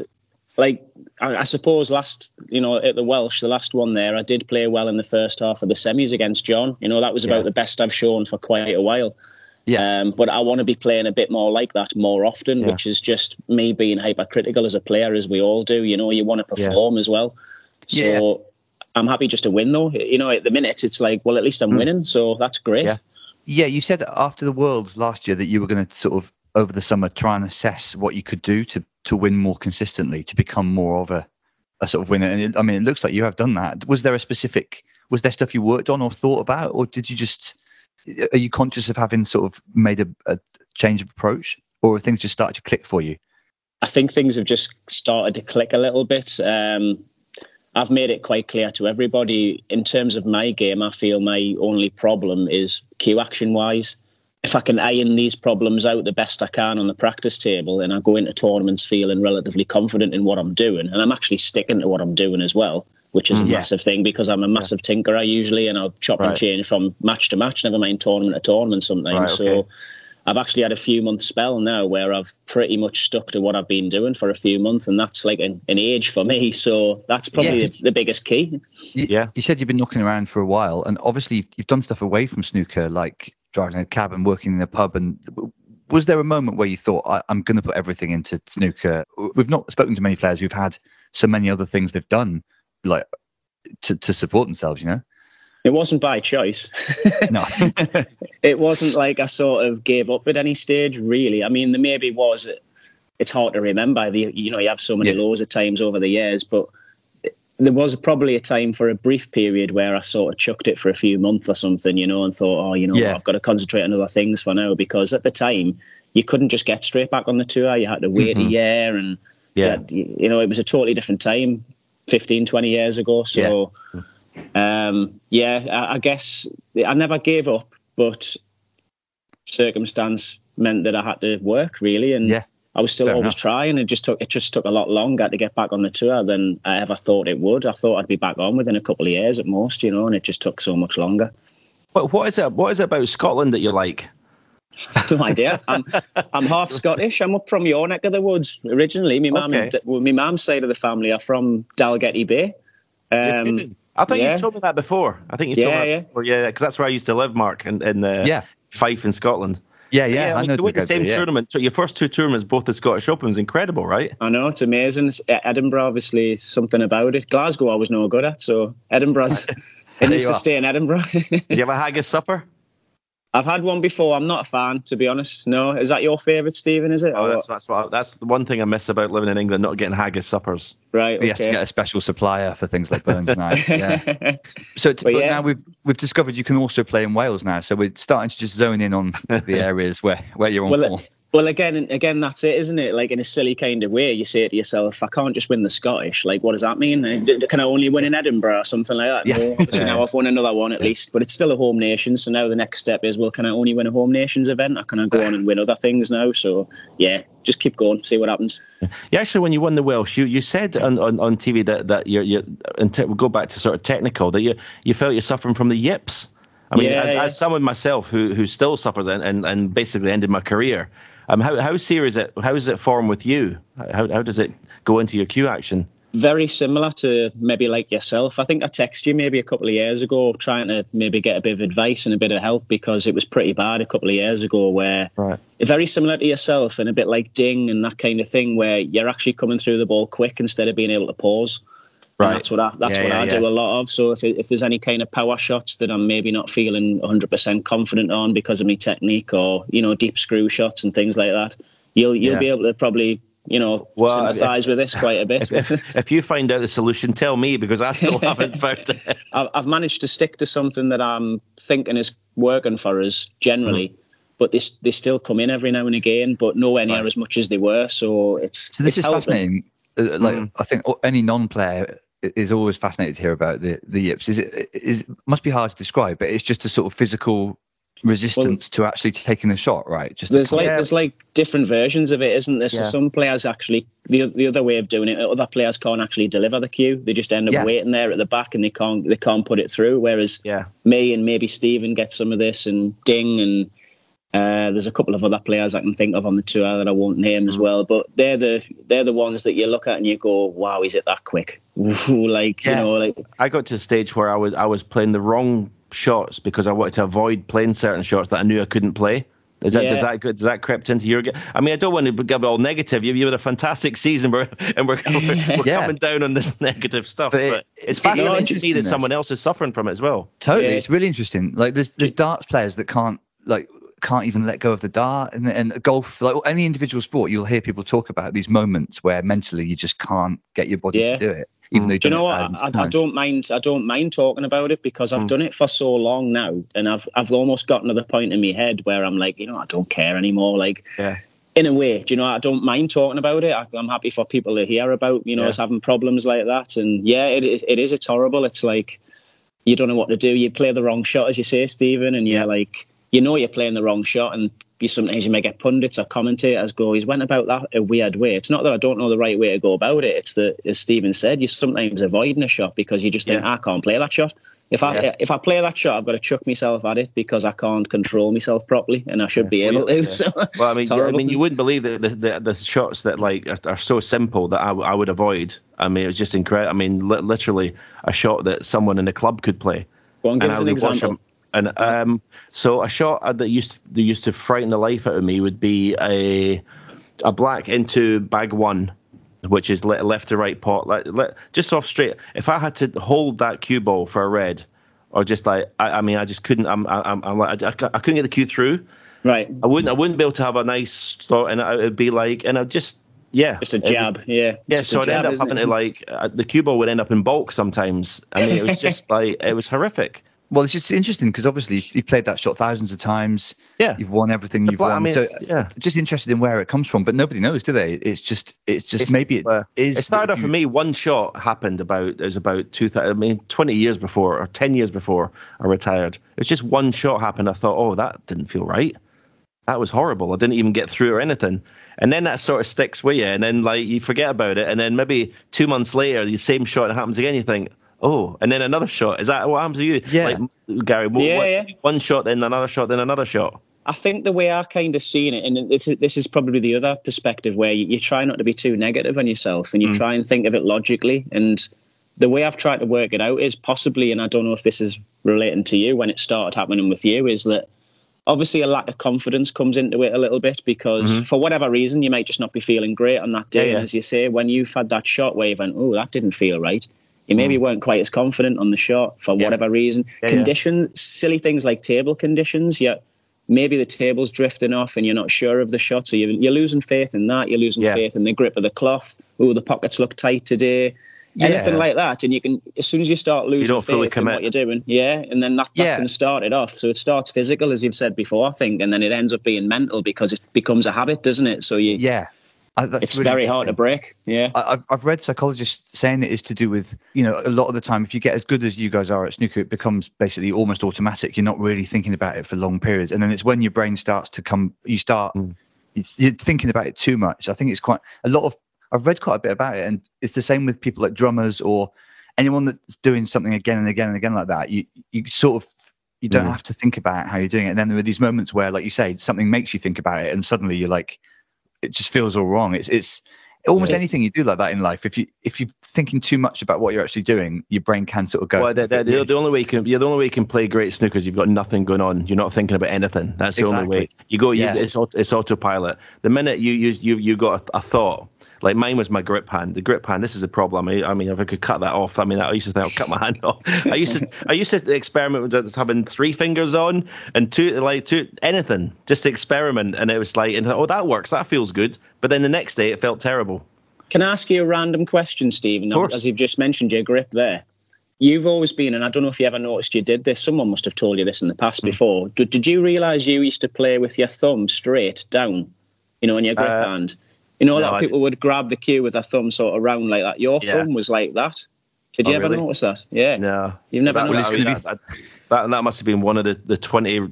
like I, I, suppose last you know at the Welsh the last one there I did play well in the first half of the semis against John you know that was about yeah. the best I've shown for quite a while yeah. Um, but I want to be playing a bit more like that more often, yeah. which is just me being hypercritical as a player, as we all do. You know, you want to perform yeah. as well. So yeah. I'm happy just to win, though. You know, at the minute, it's like, well, at least I'm mm. winning. So that's great. Yeah. yeah, you said after the Worlds last year that you were going to sort of, over the summer, try and assess what you could do to, to win more consistently, to become more of a, a sort of winner. And it, I mean, it looks like you have done that. Was there a specific, was there stuff you worked on or thought about, or did you just are you conscious of having sort of made a, a change of approach, or things just started to click for you? I think things have just started to click a little bit. Um, I've made it quite clear to everybody in terms of my game. I feel my only problem is cue action wise. If I can iron these problems out the best I can on the practice table, and I go into tournaments feeling relatively confident in what I'm doing, and I'm actually sticking to what I'm doing as well, which is a mm. massive thing because I'm a massive yeah. tinkerer usually, and I'll chop right. and change from match to match, never mind tournament to tournament sometimes. Right, okay. So I've actually had a few months spell now where I've pretty much stuck to what I've been doing for a few months, and that's like an, an age for me. So that's probably yeah. the, the, biggest key. You, yeah, you said you've been knocking around for a while, and obviously you've done stuff away from snooker, like driving a cab and working in a pub. And was there a moment where you thought, I, am going to put everything into snooker? We've not spoken to many players who've had so many other things they've done, like to, to support themselves. You know. It wasn't by choice. no. it wasn't like I sort of gave up at any stage, really. I mean, there maybe was. It's hard to remember. The, you know, you have so many yeah. lows at times over the years, but there was probably a time for a brief period where I sort of chucked it for a few months or something, you know, and thought, oh, you know, yeah. I've got to concentrate on other things for now because at the time you couldn't just get straight back on the tour. You had to wait mm-hmm. a year and, yeah, had, you know, it was a totally different time 15, 20 years ago. So, yeah um, yeah, I, I, guess I never gave up, but circumstance meant that I had to work really, and yeah. I was still Fair always enough. trying. It just took it just took a lot longer to get back on the tour than I ever thought it would. I thought I'd be back on within a couple of years at most, you know, and it just took so much longer. But what is it? What is it about Scotland that you like? no idea. I'm I'm half Scottish. I'm up from your neck of the woods originally. My mum, okay. my mum's side of the family are from Dalgety Bay. Um, I think yeah. you told me that before. I think you told yeah, me that before. Yeah, because that's where I used to live, Mark, in, in uh, yeah. Fife in Scotland. Yeah, yeah. yeah I, mean, the same yeah. tournament. So your first two tournaments, both the Scottish Open, was incredible, right? I know it's amazing. It's Edinburgh, obviously, something about it. Glasgow, I was no good at, so Edinburgh's. it used to stay in Edinburgh. Did you have a haggis supper? I've had one before. I'm not a fan, to be honest. No, is that your favourite, Stephen? Is it? Oh, that's, that's what. That's the one thing I miss about living in England, not getting haggis suppers. Right. Okay. He has to get a special supplier for things like Burns night. Yeah. so, but, but yeah. now we've we've discovered you can also play in Wales now. So we're starting to just zone in on the areas where where you're on well, form. Well, again, again, that's it, isn't it? Like in a silly kind of way, you say to yourself, "I can't just win the Scottish. Like, what does that mean? Can I only win in Edinburgh or something like that?" Yeah. No, obviously now I've won another one at least, but it's still a home nation. So now the next step is, well, can I only win a home nations event, or can I go on and win other things now? So yeah, just keep going, see what happens. Yeah, actually, when you won the Welsh, you, you said on, on, on TV that that you're, you're and te- we'll go back to sort of technical that you you felt you're suffering from the yips. I mean, yeah, as, yeah. as someone myself who who still suffers and, and, and basically ended my career, um, how how serious is it? How does it form with you? How how does it go into your cue action? Very similar to maybe like yourself. I think I texted you maybe a couple of years ago trying to maybe get a bit of advice and a bit of help because it was pretty bad a couple of years ago where right. very similar to yourself and a bit like Ding and that kind of thing where you're actually coming through the ball quick instead of being able to pause. Right. that's what I that's yeah, what yeah, I do a lot of. So if if there's any kind of power shots that I'm maybe not feeling 100% confident on because of my technique or you know deep screw shots and things like that, you'll you'll be able to probably you know well, sympathise with this quite a bit. If, if, if, you find out the solution, tell me because I still haven't found it. I've managed to stick to something that I'm thinking is working for us generally. Mm. But they, they still come in every now and again, but nowhere near right. as much as they were. So it's so this it's is helping. fascinating. Uh, like mm. I think any non-player is always fascinated to hear about the the yips. Is it is must be hard to describe, but it's just a sort of physical resistance well, to actually taking the shot, right? Just there's like there's like different versions of it, isn't there? So yeah. some players actually the the other way of doing it, other players can't actually deliver the cue. They just end up yeah. waiting there at the back and they can't they can't put it through. Whereas yeah. me and maybe Stephen get some of this and Ding and uh, there's a couple of other players I can think of on the tour that I won't name as mm. well, but they're the they're the ones that you look at and you go, "Wow, is it that quick?" like yeah. you know, like I got to a stage where I was I was playing the wrong shots because I wanted to avoid playing certain shots that I knew I couldn't play. Is that, yeah. does that does that crept into your game? I mean, I don't want to give it all negative. You, you had a fantastic season, we're, and we're, we're, we're yeah. coming down on this negative stuff. But, it, but it's fascinating to me that someone else is suffering from it as well. Totally, yeah. it's really interesting. Like there's there's darts players that can't like can't even let go of the dart and, and golf like any individual sport you'll hear people talk about these moments where mentally you just can't get your body yeah. to do it even though you, do you know what I, I, don't mind i don't mind talking about it because i've mm. done it for so long now and i've i've almost gotten to the point in my head where i'm like you know i don't care anymore like yeah in a way, do you know, I don't mind talking about it. I, am happy for people to hear about, you know, yeah. us having problems like that. And yeah, it, it, it is. It's horrible. It's like you don't know what to do. You play the wrong shot, as you say, Stephen, and you're yeah. like, you know you're playing the wrong shot and you sometimes you may get pundits or commentators go, he's went about that a weird way. It's not that I don't know the right way to go about it. It's that, as Stephen said, you're sometimes avoiding a shot because you just think, yeah. I can't play that shot. If I yeah. if I play that shot, I've got to chuck myself at it because I can't control myself properly, and I should yeah. be able to. So well, I mean, I mean, you wouldn't believe the, the, the shots that like are, so simple that I, I would avoid. I mean, it was just incredible. I mean, li- literally a shot that someone in the club could play. Go on, give us an example. And um, so a shot that used that used to frighten the life out of me would be a a black into bag one which is left to right pot, like, just off straight. If I had to hold that cue ball for a red, or just like I, I mean, I just couldn't. I'm, I'm, I'm like, I, I couldn't get the cue through. Right. I wouldn't. I wouldn't be able to have a nice start, and it would be like, and I just. Yeah, just a jab. Yeah, yeah. So I'd end up having it? to like uh, the cue ball would end up in baulk sometimes. I mean, it was just like it was horrific. Well, it's just interesting because obviously you've played that shot thousands of times. Yeah, you've won everything you've won. I mean, so yeah, just interested in where it comes from, but nobody knows, do they? It's just, it's just it's, maybe it uh, is. It started off for me. One shot happened about it was about two. I mean, twenty years before or ten years before I retired. It was just one shot happened. I thought, oh, that didn't feel right. That was horrible. I didn't even get through or anything. And then that sort of sticks with you, and then like you forget about it, and then maybe two months later, the same shot happens again. You think, oh, and then another shot. Is that what happens to you? Yeah. Like, Gary, yeah, what, yeah. one shot, then another shot, then another shot. I think the way I kind of seen it, and this, this is probably the other perspective where you, you, try not to be too negative on yourself and you mm. try and think of it logically. And the way I've tried to work it out is possibly, and I don't know if this is relating to you when it started happening with you, is that obviously a lack of confidence comes into it a little bit because mm-hmm. for whatever reason you might just not be feeling great on that day. Yeah, yeah. And as you say, when you've had that shot where you went, oh, that didn't feel right you maybe mm. weren't quite as confident on the shot for yeah. whatever reason. Yeah, conditions, yeah. silly things like table conditions. Yeah, maybe the table's drifting off and you're not sure of the shot, so you're, you're losing faith in that. You're losing faith in the grip of the cloth. Oh, the pockets look tight today. Anything like that, and you can as soon as you start losing so you faith in what you're doing, yeah, and then that, that can start it off. So it starts physical, as you've said before, I think, and then it ends up being mental because it becomes a habit, doesn't it? So you, yeah, I, it's really very hard to break. Yeah, I, have I've read psychologists saying it is to do with you know a lot of the time if you get as good as you guys are at snooker, it becomes basically almost automatic. You're not really thinking about it for long periods, and then it's when your brain starts to come, you start mm. you're thinking about it too much. I think it's quite a lot of. I've read quite a bit about it, and it's the same with people like drummers or anyone that's doing something again and again and again like that. You you sort of you don't mm. have to think about how you're doing it, and then there are these moments where, like you say, something makes you think about it, and suddenly you're like it just feels all wrong. It's it's almost yeah. anything you do like that in life. If you if you're thinking too much about what you're actually doing, your brain can sort of go. Well, the, the, the, the only way you can yeah, the only way you can play great snooker is you've got nothing going on. You're not thinking about anything. That's the exactly. only way. You go. You, yeah. It's it's autopilot. The minute you use you you got a, a thought like mine was my grip hand. The grip hand. This is a problem. I, I mean, if I could cut that off, I mean, I used to think I'll cut my hand off. I used to, I used to experiment with having three fingers on and two, like two, anything, just to experiment. And it was like, and oh, that works. That feels good. But then the next day, it felt terrible. Can I ask you a random question, Stephen? As you've just mentioned your grip there. You've always been, and I don't know if you ever noticed you did this. Someone must have told you this in the past mm. before. Did, did you realise you used to play with your thumb straight down, you know, in your grip uh, hand? You know, a lot of people would grab the cue with their thumb sort of round like that. Your yeah. thumb was like that. Did you oh, ever really? notice that? Yeah. No. You've never that, noticed that, that, that, that must have been one of the, the 20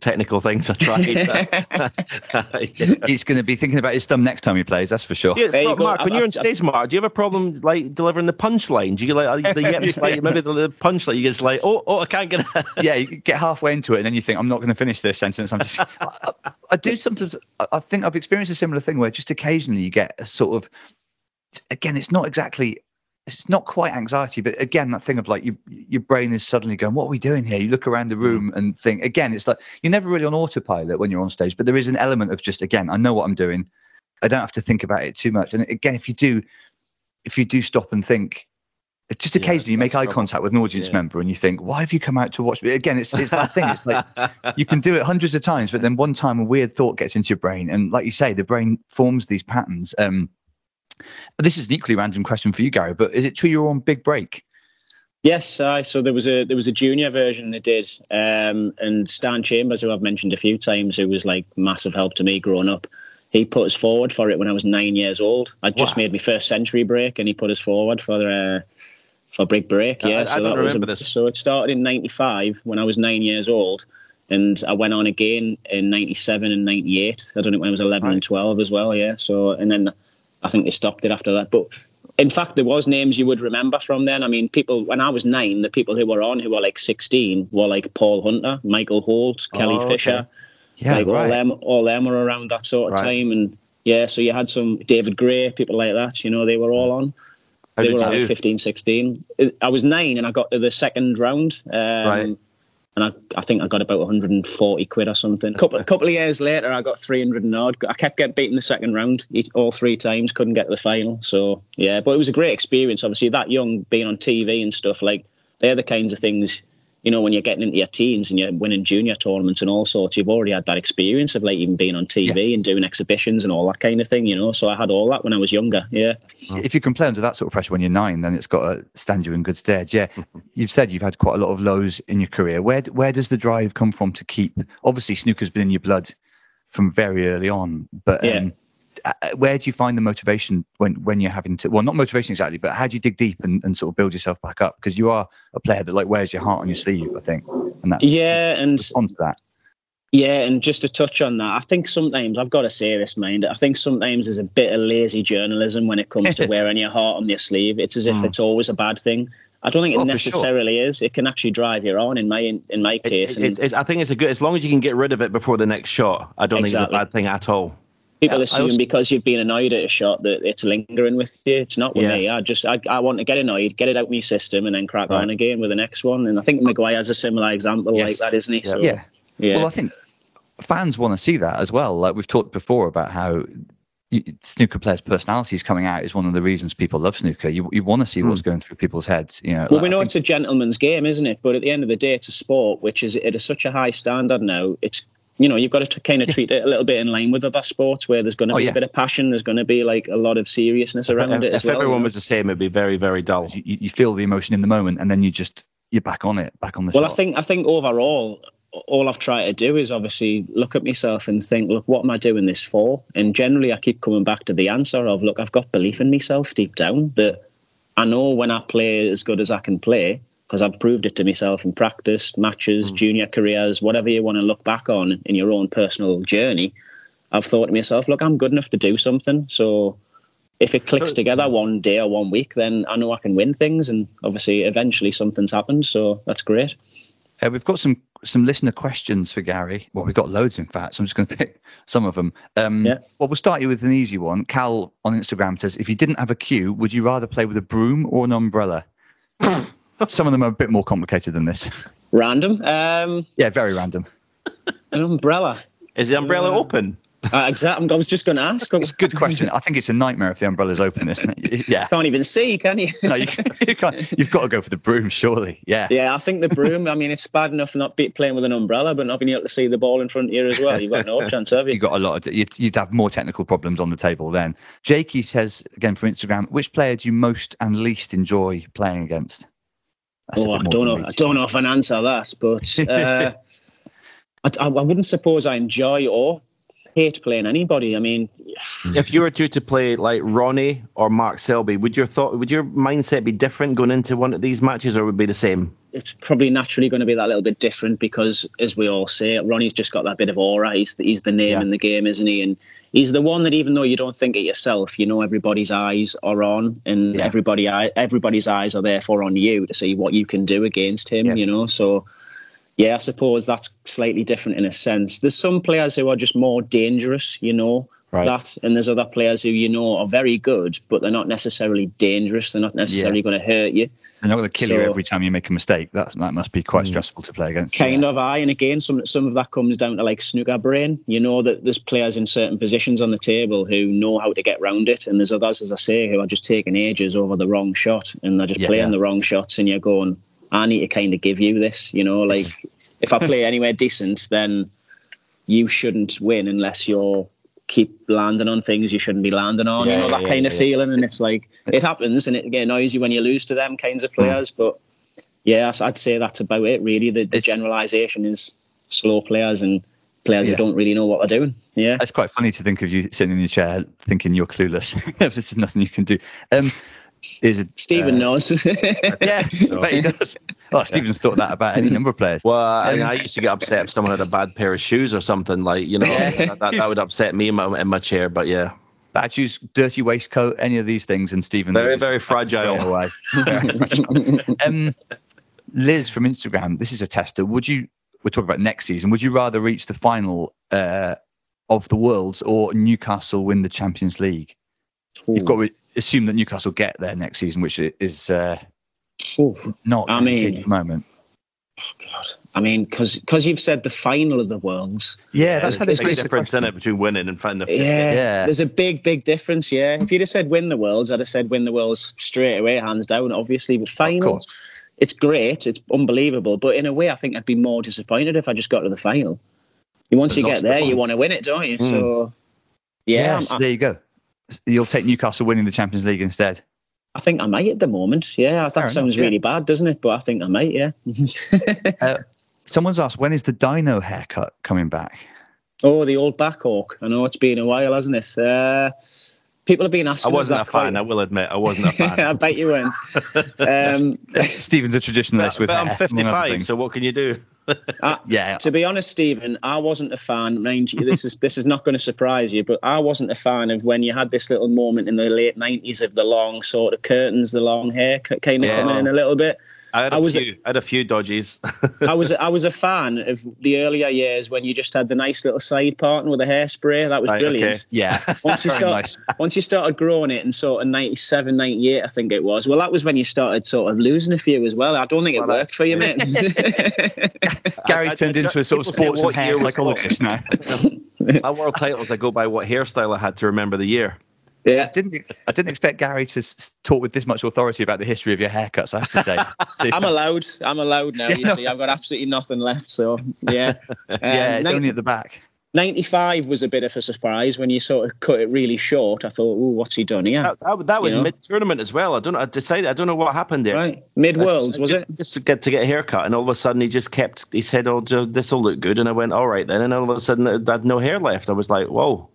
technical things I tried. He's going to be thinking about his thumb next time he plays, that's for sure. Yeah, Mark, Mark when you're on stage, Mark, do you have a problem like delivering the punchline? Do you like the yips, like maybe the, the punchline? You just like, oh, oh, I can't get. yeah, you get halfway into it and then you think, I'm not going to finish this sentence. I'm just. I, do sometimes. I think I've experienced a similar thing where just occasionally you get a sort of. Again, it's not exactly it's not quite anxiety, but again, that thing of like you, your brain is suddenly going, "What are we doing here?" You look around the room mm. and think. Again, it's like you're never really on autopilot when you're on stage, but there is an element of just again, I know what I'm doing. I don't have to think about it too much. And again, if you do, if you do stop and think, just occasionally yeah, you make eye contact with an audience yeah. member and you think, "Why have you come out to watch me?" Again, it's it's that thing. It's like you can do it hundreds of times, but then one time a weird thought gets into your brain, and like you say, the brain forms these patterns. Um, this is an equally random question for you, Gary, but is it true you're on Big Break? Yes, uh, so there was a there was a junior version they did, um, and Stan Chambers, who I've mentioned a few times, who was like massive help to me growing up. He put us forward for it when I was nine years old. I just wow. made my first century break, and he put us forward for uh, for Big Break. Yeah, I, so I that was a, so it started in '95 when I was nine years old, and I went on again in '97 and '98. I don't know when I was 11 right. and 12 as well. Yeah. So and then I think they stopped it after that. But in fact, there was names you would remember from then. I mean, people when I was nine, the people who were on who were like 16 were like Paul Hunter, Michael Holt, Kelly oh, Fisher. Okay. Yeah, like right. all them, all them were around that sort of right. time, and yeah, so you had some David Gray, people like that. You know, they were all on. How they were like 15, 16. I was nine, and I got to the second round. Um, right and I, I think I got about 140 quid or something. A couple, a couple of years later, I got 300 and odd. I kept getting beaten the second round all three times, couldn't get to the final. So yeah, but it was a great experience. Obviously, that young, being on TV and stuff like they're the kinds of things you know, when you're getting into your teens and you're winning junior tournaments and all sorts, you've already had that experience of like even being on TV yeah. and doing exhibitions and all that kind of thing, you know. So I had all that when I was younger. Yeah. If you can play under that sort of pressure when you're nine, then it's got to stand you in good stead. Yeah. you've said you've had quite a lot of lows in your career. Where where does the drive come from to keep? Obviously, snooker's been in your blood from very early on, but. Um, where do you find the motivation when when you're having to well not motivation exactly but how do you dig deep and, and sort of build yourself back up because you are a player that like wears your heart on your sleeve i think and that's yeah and on to that yeah and just to touch on that i think sometimes i've got a serious mind i think sometimes there's a bit of lazy journalism when it comes to wearing your heart on your sleeve it's as if mm. it's always a bad thing I don't think it oh, necessarily sure. is. It can actually drive you on. In my in, in my case, it, it's, it's, I think it's a good as long as you can get rid of it before the next shot. I don't exactly. think it's a bad thing at all people yeah, assume also, because you've been annoyed at a shot that it's lingering with you. It's not with yeah. me. I just I, I want to get annoyed, get it out of my system, and then crack right. on again with the next one. And I think Maguire's a similar example yes. like that, isn't he? Yeah. So, yeah. yeah. Well, I think fans want to see that as well. Like we've talked before about how snooker players' personalities coming out is one of the reasons people love snooker. You, you want to see mm. what's going through people's heads. You know, well, like, we know it's a gentleman's game, isn't it? But at the end of the day, it's a sport which is at such a high standard now. It's you know, you've got to kind of treat it a little bit in line with other sports where there's going to oh, be yeah. a bit of passion. There's going to be like a lot of seriousness around if, it. If well, everyone you know? was the same, it'd be very, very dull. You, you, feel the emotion in the moment, and then you just you're back on it, back on the. Well, shot. I think I think overall, all I've tried to do is obviously look at myself and think, look, what am I doing this for? And generally, I keep coming back to the answer of, look, I've got belief in myself deep down that I know when I play as good as I can play because I've proved it to myself in practice, matches, mm. junior careers, whatever you want to look back on in your own personal journey. I've thought to myself, look, I'm good enough to do something. So if it clicks together one day or one week, then I know I can win things. And obviously, eventually, something's happened. So that's great. Uh, we've got some some listener questions for Gary. Well, we've got loads, in fact. So I'm just going to pick some of them. Um, yeah. Well, we'll start you with an easy one. Cal on Instagram says, if you didn't have a cue, would you rather play with a broom or an umbrella? Some of them are a bit more complicated than this. Random. Um, yeah, very random. An umbrella. Is the umbrella uh, open? Uh, exactly. I was just going to ask. It's a good question. I think it's a nightmare if the umbrella's open, isn't it? Yeah. Can't even see, can you? no, you, you, can't. You've got to go for the broom, surely. Yeah. Yeah, I think the broom. I mean, it's bad enough not be playing with an umbrella, but not being able to see the ball in front of you as well. You've got no chance, have you? You've got a lot. Of, you'd, you'd have more technical problems on the table then. Jakey says again from Instagram, which player do you most and least enjoy playing against? That's oh, I don't know. I don't know if I can answer that, but uh, I, I, wouldn't suppose I enjoy or hate playing anybody. I mean, if you were due to play like Ronnie or Mark Selby, would your thought, would your mindset be different going into one of these matches, or would it be the same? It's probably naturally going to be that little bit different because, as we all say, Ronnie's just got that bit of aura. He's the, he's the name yeah. in the game, isn't he? And he's the one that, even though you don't think it yourself, you know everybody's eyes are on, and yeah. everybody everybody's eyes are therefore on you to see what you can do against him. Yes. You know, so yeah, I suppose that's slightly different in a sense. There's some players who are just more dangerous, you know, right. that, and there's other players who you know are very good, but they're not necessarily dangerous. They're not necessarily yeah. going to hurt you. They're not going to kill so, you every time you make a mistake. That that must be quite mm. stressful to play against. Kind yeah. of, I. And again, some some of that comes down to like snooker brain. You know that there's players in certain positions on the table who know how to get round it, and there's others, as I say, who are just taking ages over the wrong shot, and they're just yeah, playing the wrong shots, and you're going I need to kind of give you this, you know, like if I play anywhere decent, then you shouldn't win unless you're keep landing on things you shouldn't be landing on, yeah, you know, that yeah, kind yeah, of feeling. And it's like, it happens and it get annoys you when you lose to them kinds of players. Mm. But yeah, I'd say that's about it, really. The, the generalization is slow players and players who don't really know what they're doing. Yeah. It's quite funny to think of you sitting in your chair thinking you're clueless. There's nothing you can do. Um, is it, Stephen uh, knows. yeah, but he does. Oh, Stephen's thought that about any number of players. Well, I, mean, I used to get upset if someone had a bad pair of shoes or something like you know that, that, that would upset me in my, in my chair. But yeah, bad shoes, dirty waistcoat, any of these things, and Stephen very very fragile. Away. um, Liz from Instagram, this is a tester. Would you? We're talking about next season. Would you rather reach the final uh, of the Worlds or Newcastle win the Champions League? Ooh. You've got to assume that Newcastle get there next season, which is uh, not I mean, at the moment. Oh God! I mean, because because you've said the final of the worlds. Yeah, that's how there's a big difference in it between winning and finding. Yeah, yeah, there's a big, big difference. Yeah, if you'd have said win the worlds, I'd have said win the worlds straight away, hands down. Obviously, but final, it's great, it's unbelievable. But in a way, I think I'd be more disappointed if I just got to the final. Once you get there, the you want to win it, don't you? Mm. So, yeah, yeah so there you go. You'll take Newcastle winning the Champions League instead. I think I might at the moment. Yeah, that sounds really bad, doesn't it? But I think I might. Yeah. uh, someone's asked when is the Dino haircut coming back? Oh, the old back hawk. I know it's been a while, hasn't it? Uh, people have been asking. I wasn't a fan. Quite... I will admit, I wasn't a fan. I bet you weren't. Um, Stephen's a traditionalist with. But I'm 55, so what can you do? yeah. To be honest, Stephen, I wasn't a fan. Mind you, this is this is not going to surprise you, but I wasn't a fan of when you had this little moment in the late '90s of the long sort of curtains, the long hair kind of yeah. coming in a little bit. I had a I was few, I had a few dodges. I was I was a fan of the earlier years when you just had the nice little side parting with a hairspray. That was right, brilliant. Okay. Yeah. Once you start, nice. once you started growing it in sort of 97, 98, I think it was. Well, that was when you started sort of losing a few as well. I don't think it well, worked for you, mate. Gary turned into a sort of sports and hair psychologist now. My world titles, I go by what hairstyle I had to remember the year. Yeah, I didn't I didn't expect Gary to talk with this much authority about the history of your haircuts. I have to say, I'm allowed. I'm allowed now. You see, I've got absolutely nothing left. So yeah, um, yeah, it's 90, only at the back. 95 was a bit of a surprise when you sort of cut it really short. I thought, oh, what's he done here? That, that, that was mid tournament as well. I don't know. I decided I don't know what happened there. Right, mid worlds was it? Just to get to get a haircut, and all of a sudden he just kept. He said, "Oh, this will look good," and I went, "All right then." And all of a sudden, I had no hair left. I was like, "Whoa."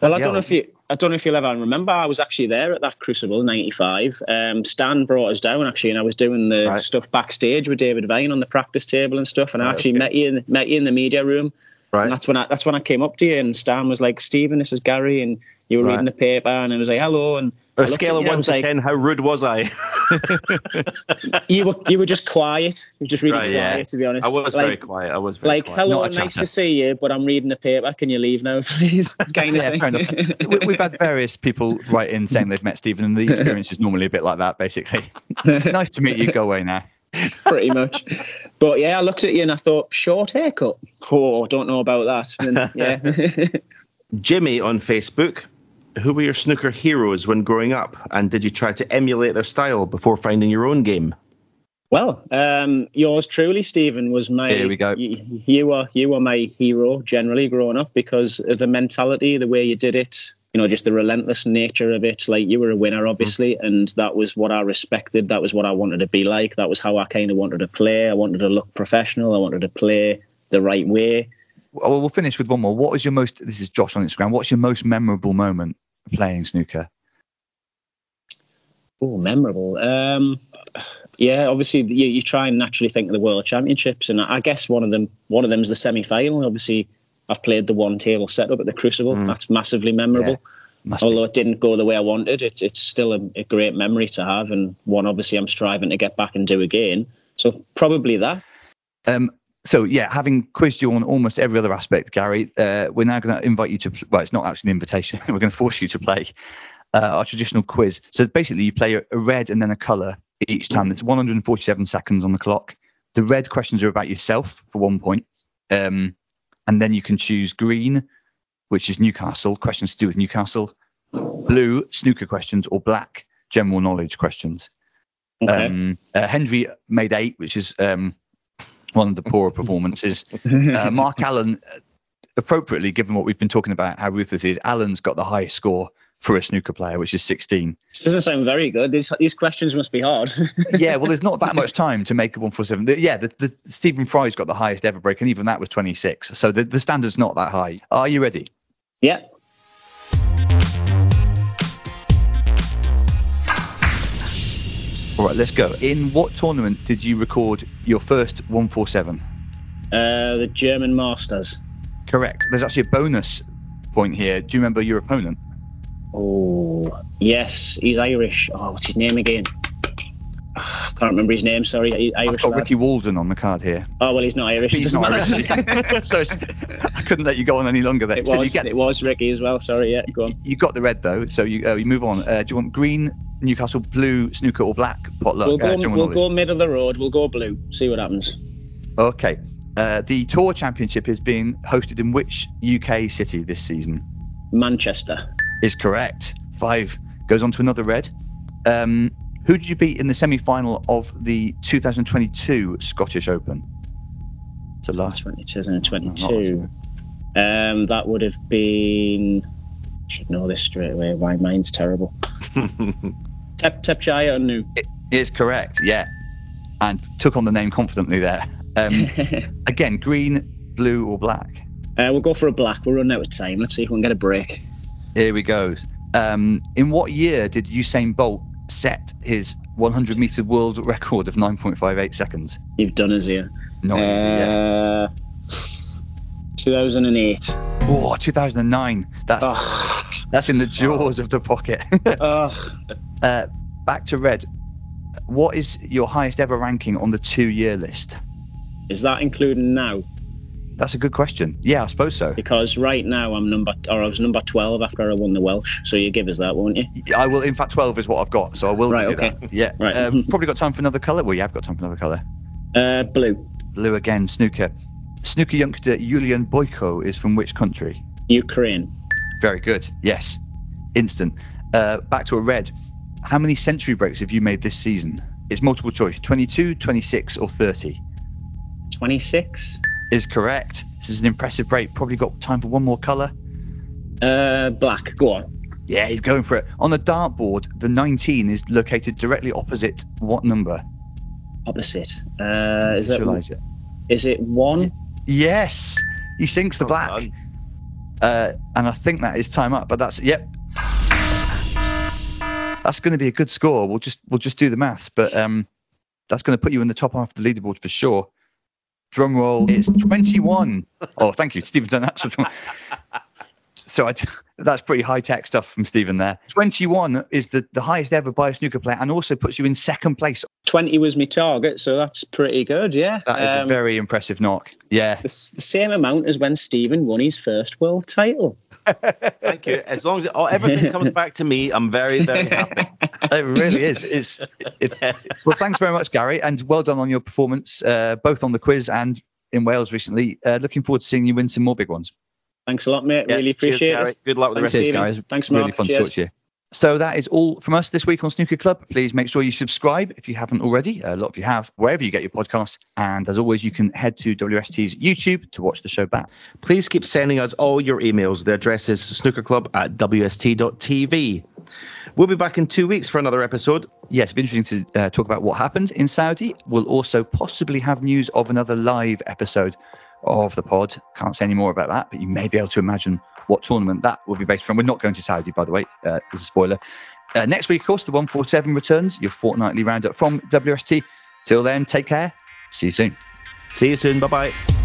Well, I don't know if you I don't know if you'll ever remember. I was actually there at that Crucible '95. Um, Stan brought us down actually, and I was doing the right. stuff backstage with David Vine on the practice table and stuff. And right, I actually okay. met you in, met you in the media room. Right. And that's when I that's when I came up to you, and Stan was like, "Stephen, this is Gary," and you were right. reading the paper, and I was like, "Hello," and a scale of one to like, ten, how rude was I? you were you were just quiet. You were just really right, quiet, yeah. to be honest. I was like, very quiet. I was like, quiet. Like, hello, nice to see you, but I'm reading the paper. Can you leave now, please? kind of yeah, fair enough. We've had various people write in saying they've met Stephen, and the experience is normally a bit like that, basically. nice to meet you. Go away now. Pretty much. But yeah, I looked at you and I thought, short haircut. Oh, don't know about that. And, yeah. Jimmy on Facebook who were your snooker heroes when growing up, and did you try to emulate their style before finding your own game? Well, um, yours truly, Stephen, was my. Here we go. You, you were you were my hero generally growing up because of the mentality, the way you did it. You know, just the relentless nature of it. Like you were a winner, obviously, mm. and that was what I respected. That was what I wanted to be like. That was how I kind of wanted to play. I wanted to look professional. I wanted to play the right way. Well, we'll finish with one more. What was your most? This is Josh on Instagram. What's your most memorable moment playing snooker? Oh, memorable. Um, yeah, obviously you, you try and naturally think of the World Championships, and I guess one of them one of them is the semi final. Obviously, I've played the one table setup at the Crucible. Mm. That's massively memorable. Yeah, Although it didn't go the way I wanted, it's it's still a, a, great memory to have, and one obviously I'm striving to get back and do again. So probably that. Um, so yeah, having quizzed you on almost every other aspect, Gary, uh, we're now going to invite you to. Well, it's not actually an invitation. we're going to force you to play uh, our traditional quiz. So basically, you play a, a red and then a color each time. There's 147 seconds on the clock. The red questions are about yourself for one point, um, and then you can choose green, which is Newcastle questions to do with Newcastle, blue snooker questions, or black general knowledge questions. Okay. Um, uh, Henry made eight, which is um, one of the poorer performances. Uh, Mark Allen, appropriately given what we've been talking about, how ruthless he is, Allen's got the highest score for a snooker player, which is 16. This doesn't sound very good. These, these questions must be hard. yeah, well, there's not that much time to make a 147. The, yeah, the, the, Stephen Fry's got the highest ever break, and even that was 26. So the, the standard's not that high. Are you ready? Yeah. All right, let's go. In what tournament did you record your first 147? Uh, the German Masters. Correct. There's actually a bonus point here. Do you remember your opponent? Oh, yes, he's Irish. Oh, what's his name again? Oh, can't remember his name. Sorry, Irish. I've got lad. Ricky Walden on the card here. Oh well, he's not Irish. He's Doesn't. Irish. so I couldn't let you go on any longer there. It was. you, get, It was Ricky as well. Sorry. Yeah, go on. you got the red though, so you uh, you move on. Uh, do you want green, Newcastle, blue, snooker, or black potluck? we'll go. uh, we'll go middle of the road. We'll go blue. See what happens. Okay. Uh, the Tour Championship is being hosted in which UK city this season? Manchester. Is correct. Five goes on to another red. Um, who did you beat in the semi-final of the 2022 Scottish Open? So last 2022. Um, that would have been. I Should know this straight away. My mind's terrible. Tep Thepchaiya Un-Nooh. is correct. Yeah, and took on the name confidently there. Um, again, green, blue, or black. Uh, we'll go for a black. We're running out of time. Let's see if we can get a break. Here we go. Um, in what year did Usain Bolt set his 100 meter world record of 9.58 seconds? You've done us here. Not easy, yeah. Uh, 2008. Oh, 2009. That's that's in the jaws of the pocket. uh, back to red. What is your highest ever ranking on the two-year list? Is that including now? That's a good question. Yeah, I suppose so. Because right now I'm number, or I was number 12 after I won the Welsh. So you give us that, won't you? I will. In fact, 12 is what I've got, so I will Right, okay. that. Yeah. Right. Um, probably got time for another colour. Well, you have got time for another colour. Uh, blue. Blue again. Snooker. Snooker youngster Julian Boiko is from which country? Ukraine. Very good. Yes. Instant. Uh, back to a red. How many century breaks have you made this season? It's multiple choice 22, 26, or 30. 26. Is correct. This is an impressive break. Probably got time for one more colour. Uh, black. Go on. Yeah, he's going for it. On the dartboard, the 19 is located directly opposite what number? Opposite. Uh, is that? Visualise it. Is it one? Yes, he sinks the black. Uh, and I think that is time up. But that's yep. That's going to be a good score. We'll just we'll just do the maths, but um, that's going to put you in the top half of the leaderboard for sure. Drum roll is 21. Oh, thank you, Stephen's done that. sort So I, that's pretty high tech stuff from Stephen there. 21 is the, the highest ever by a snooker player and also puts you in second place. 20 was my target, so that's pretty good, yeah. That is Um, a very impressive knock. Yeah. the, the same amount as when Stephen won his first world title. Thank you. As long as it, oh, everything comes back to me, I'm very, very happy. it really is. It's it, well. Thanks very much, Gary, and well done on your performance, uh, both on the quiz and in Wales recently. Uh, looking forward to seeing you win some more big ones. Thanks a lot, mate. Yeah, really cheers, appreciate Gary. it. Good luck with the rest of Stephen. guys. Thanks, really Mark. fun Cheers. to talk to you. So that is all from us this week on Snooker Club. Please make sure you subscribe if you haven't already. A lot of you have, wherever you get your podcasts. And as always, you can head to WST's YouTube to watch the show back. Please keep sending us all your emails. The address is snookerclub at wst.tv. We'll be back in two weeks for another episode. Yes, it'll be interesting to uh, talk about what happened in Saudi. We'll also possibly have news of another live episode of the pod. Can't say any more about that, but you may be able to imagine what tournament that will be based from. We're not going to Saudi, by the way, uh, as a spoiler. Uh, next week, of course, the 147 returns, your fortnightly roundup from WST. Till then, take care. See you soon. See you soon. Bye bye.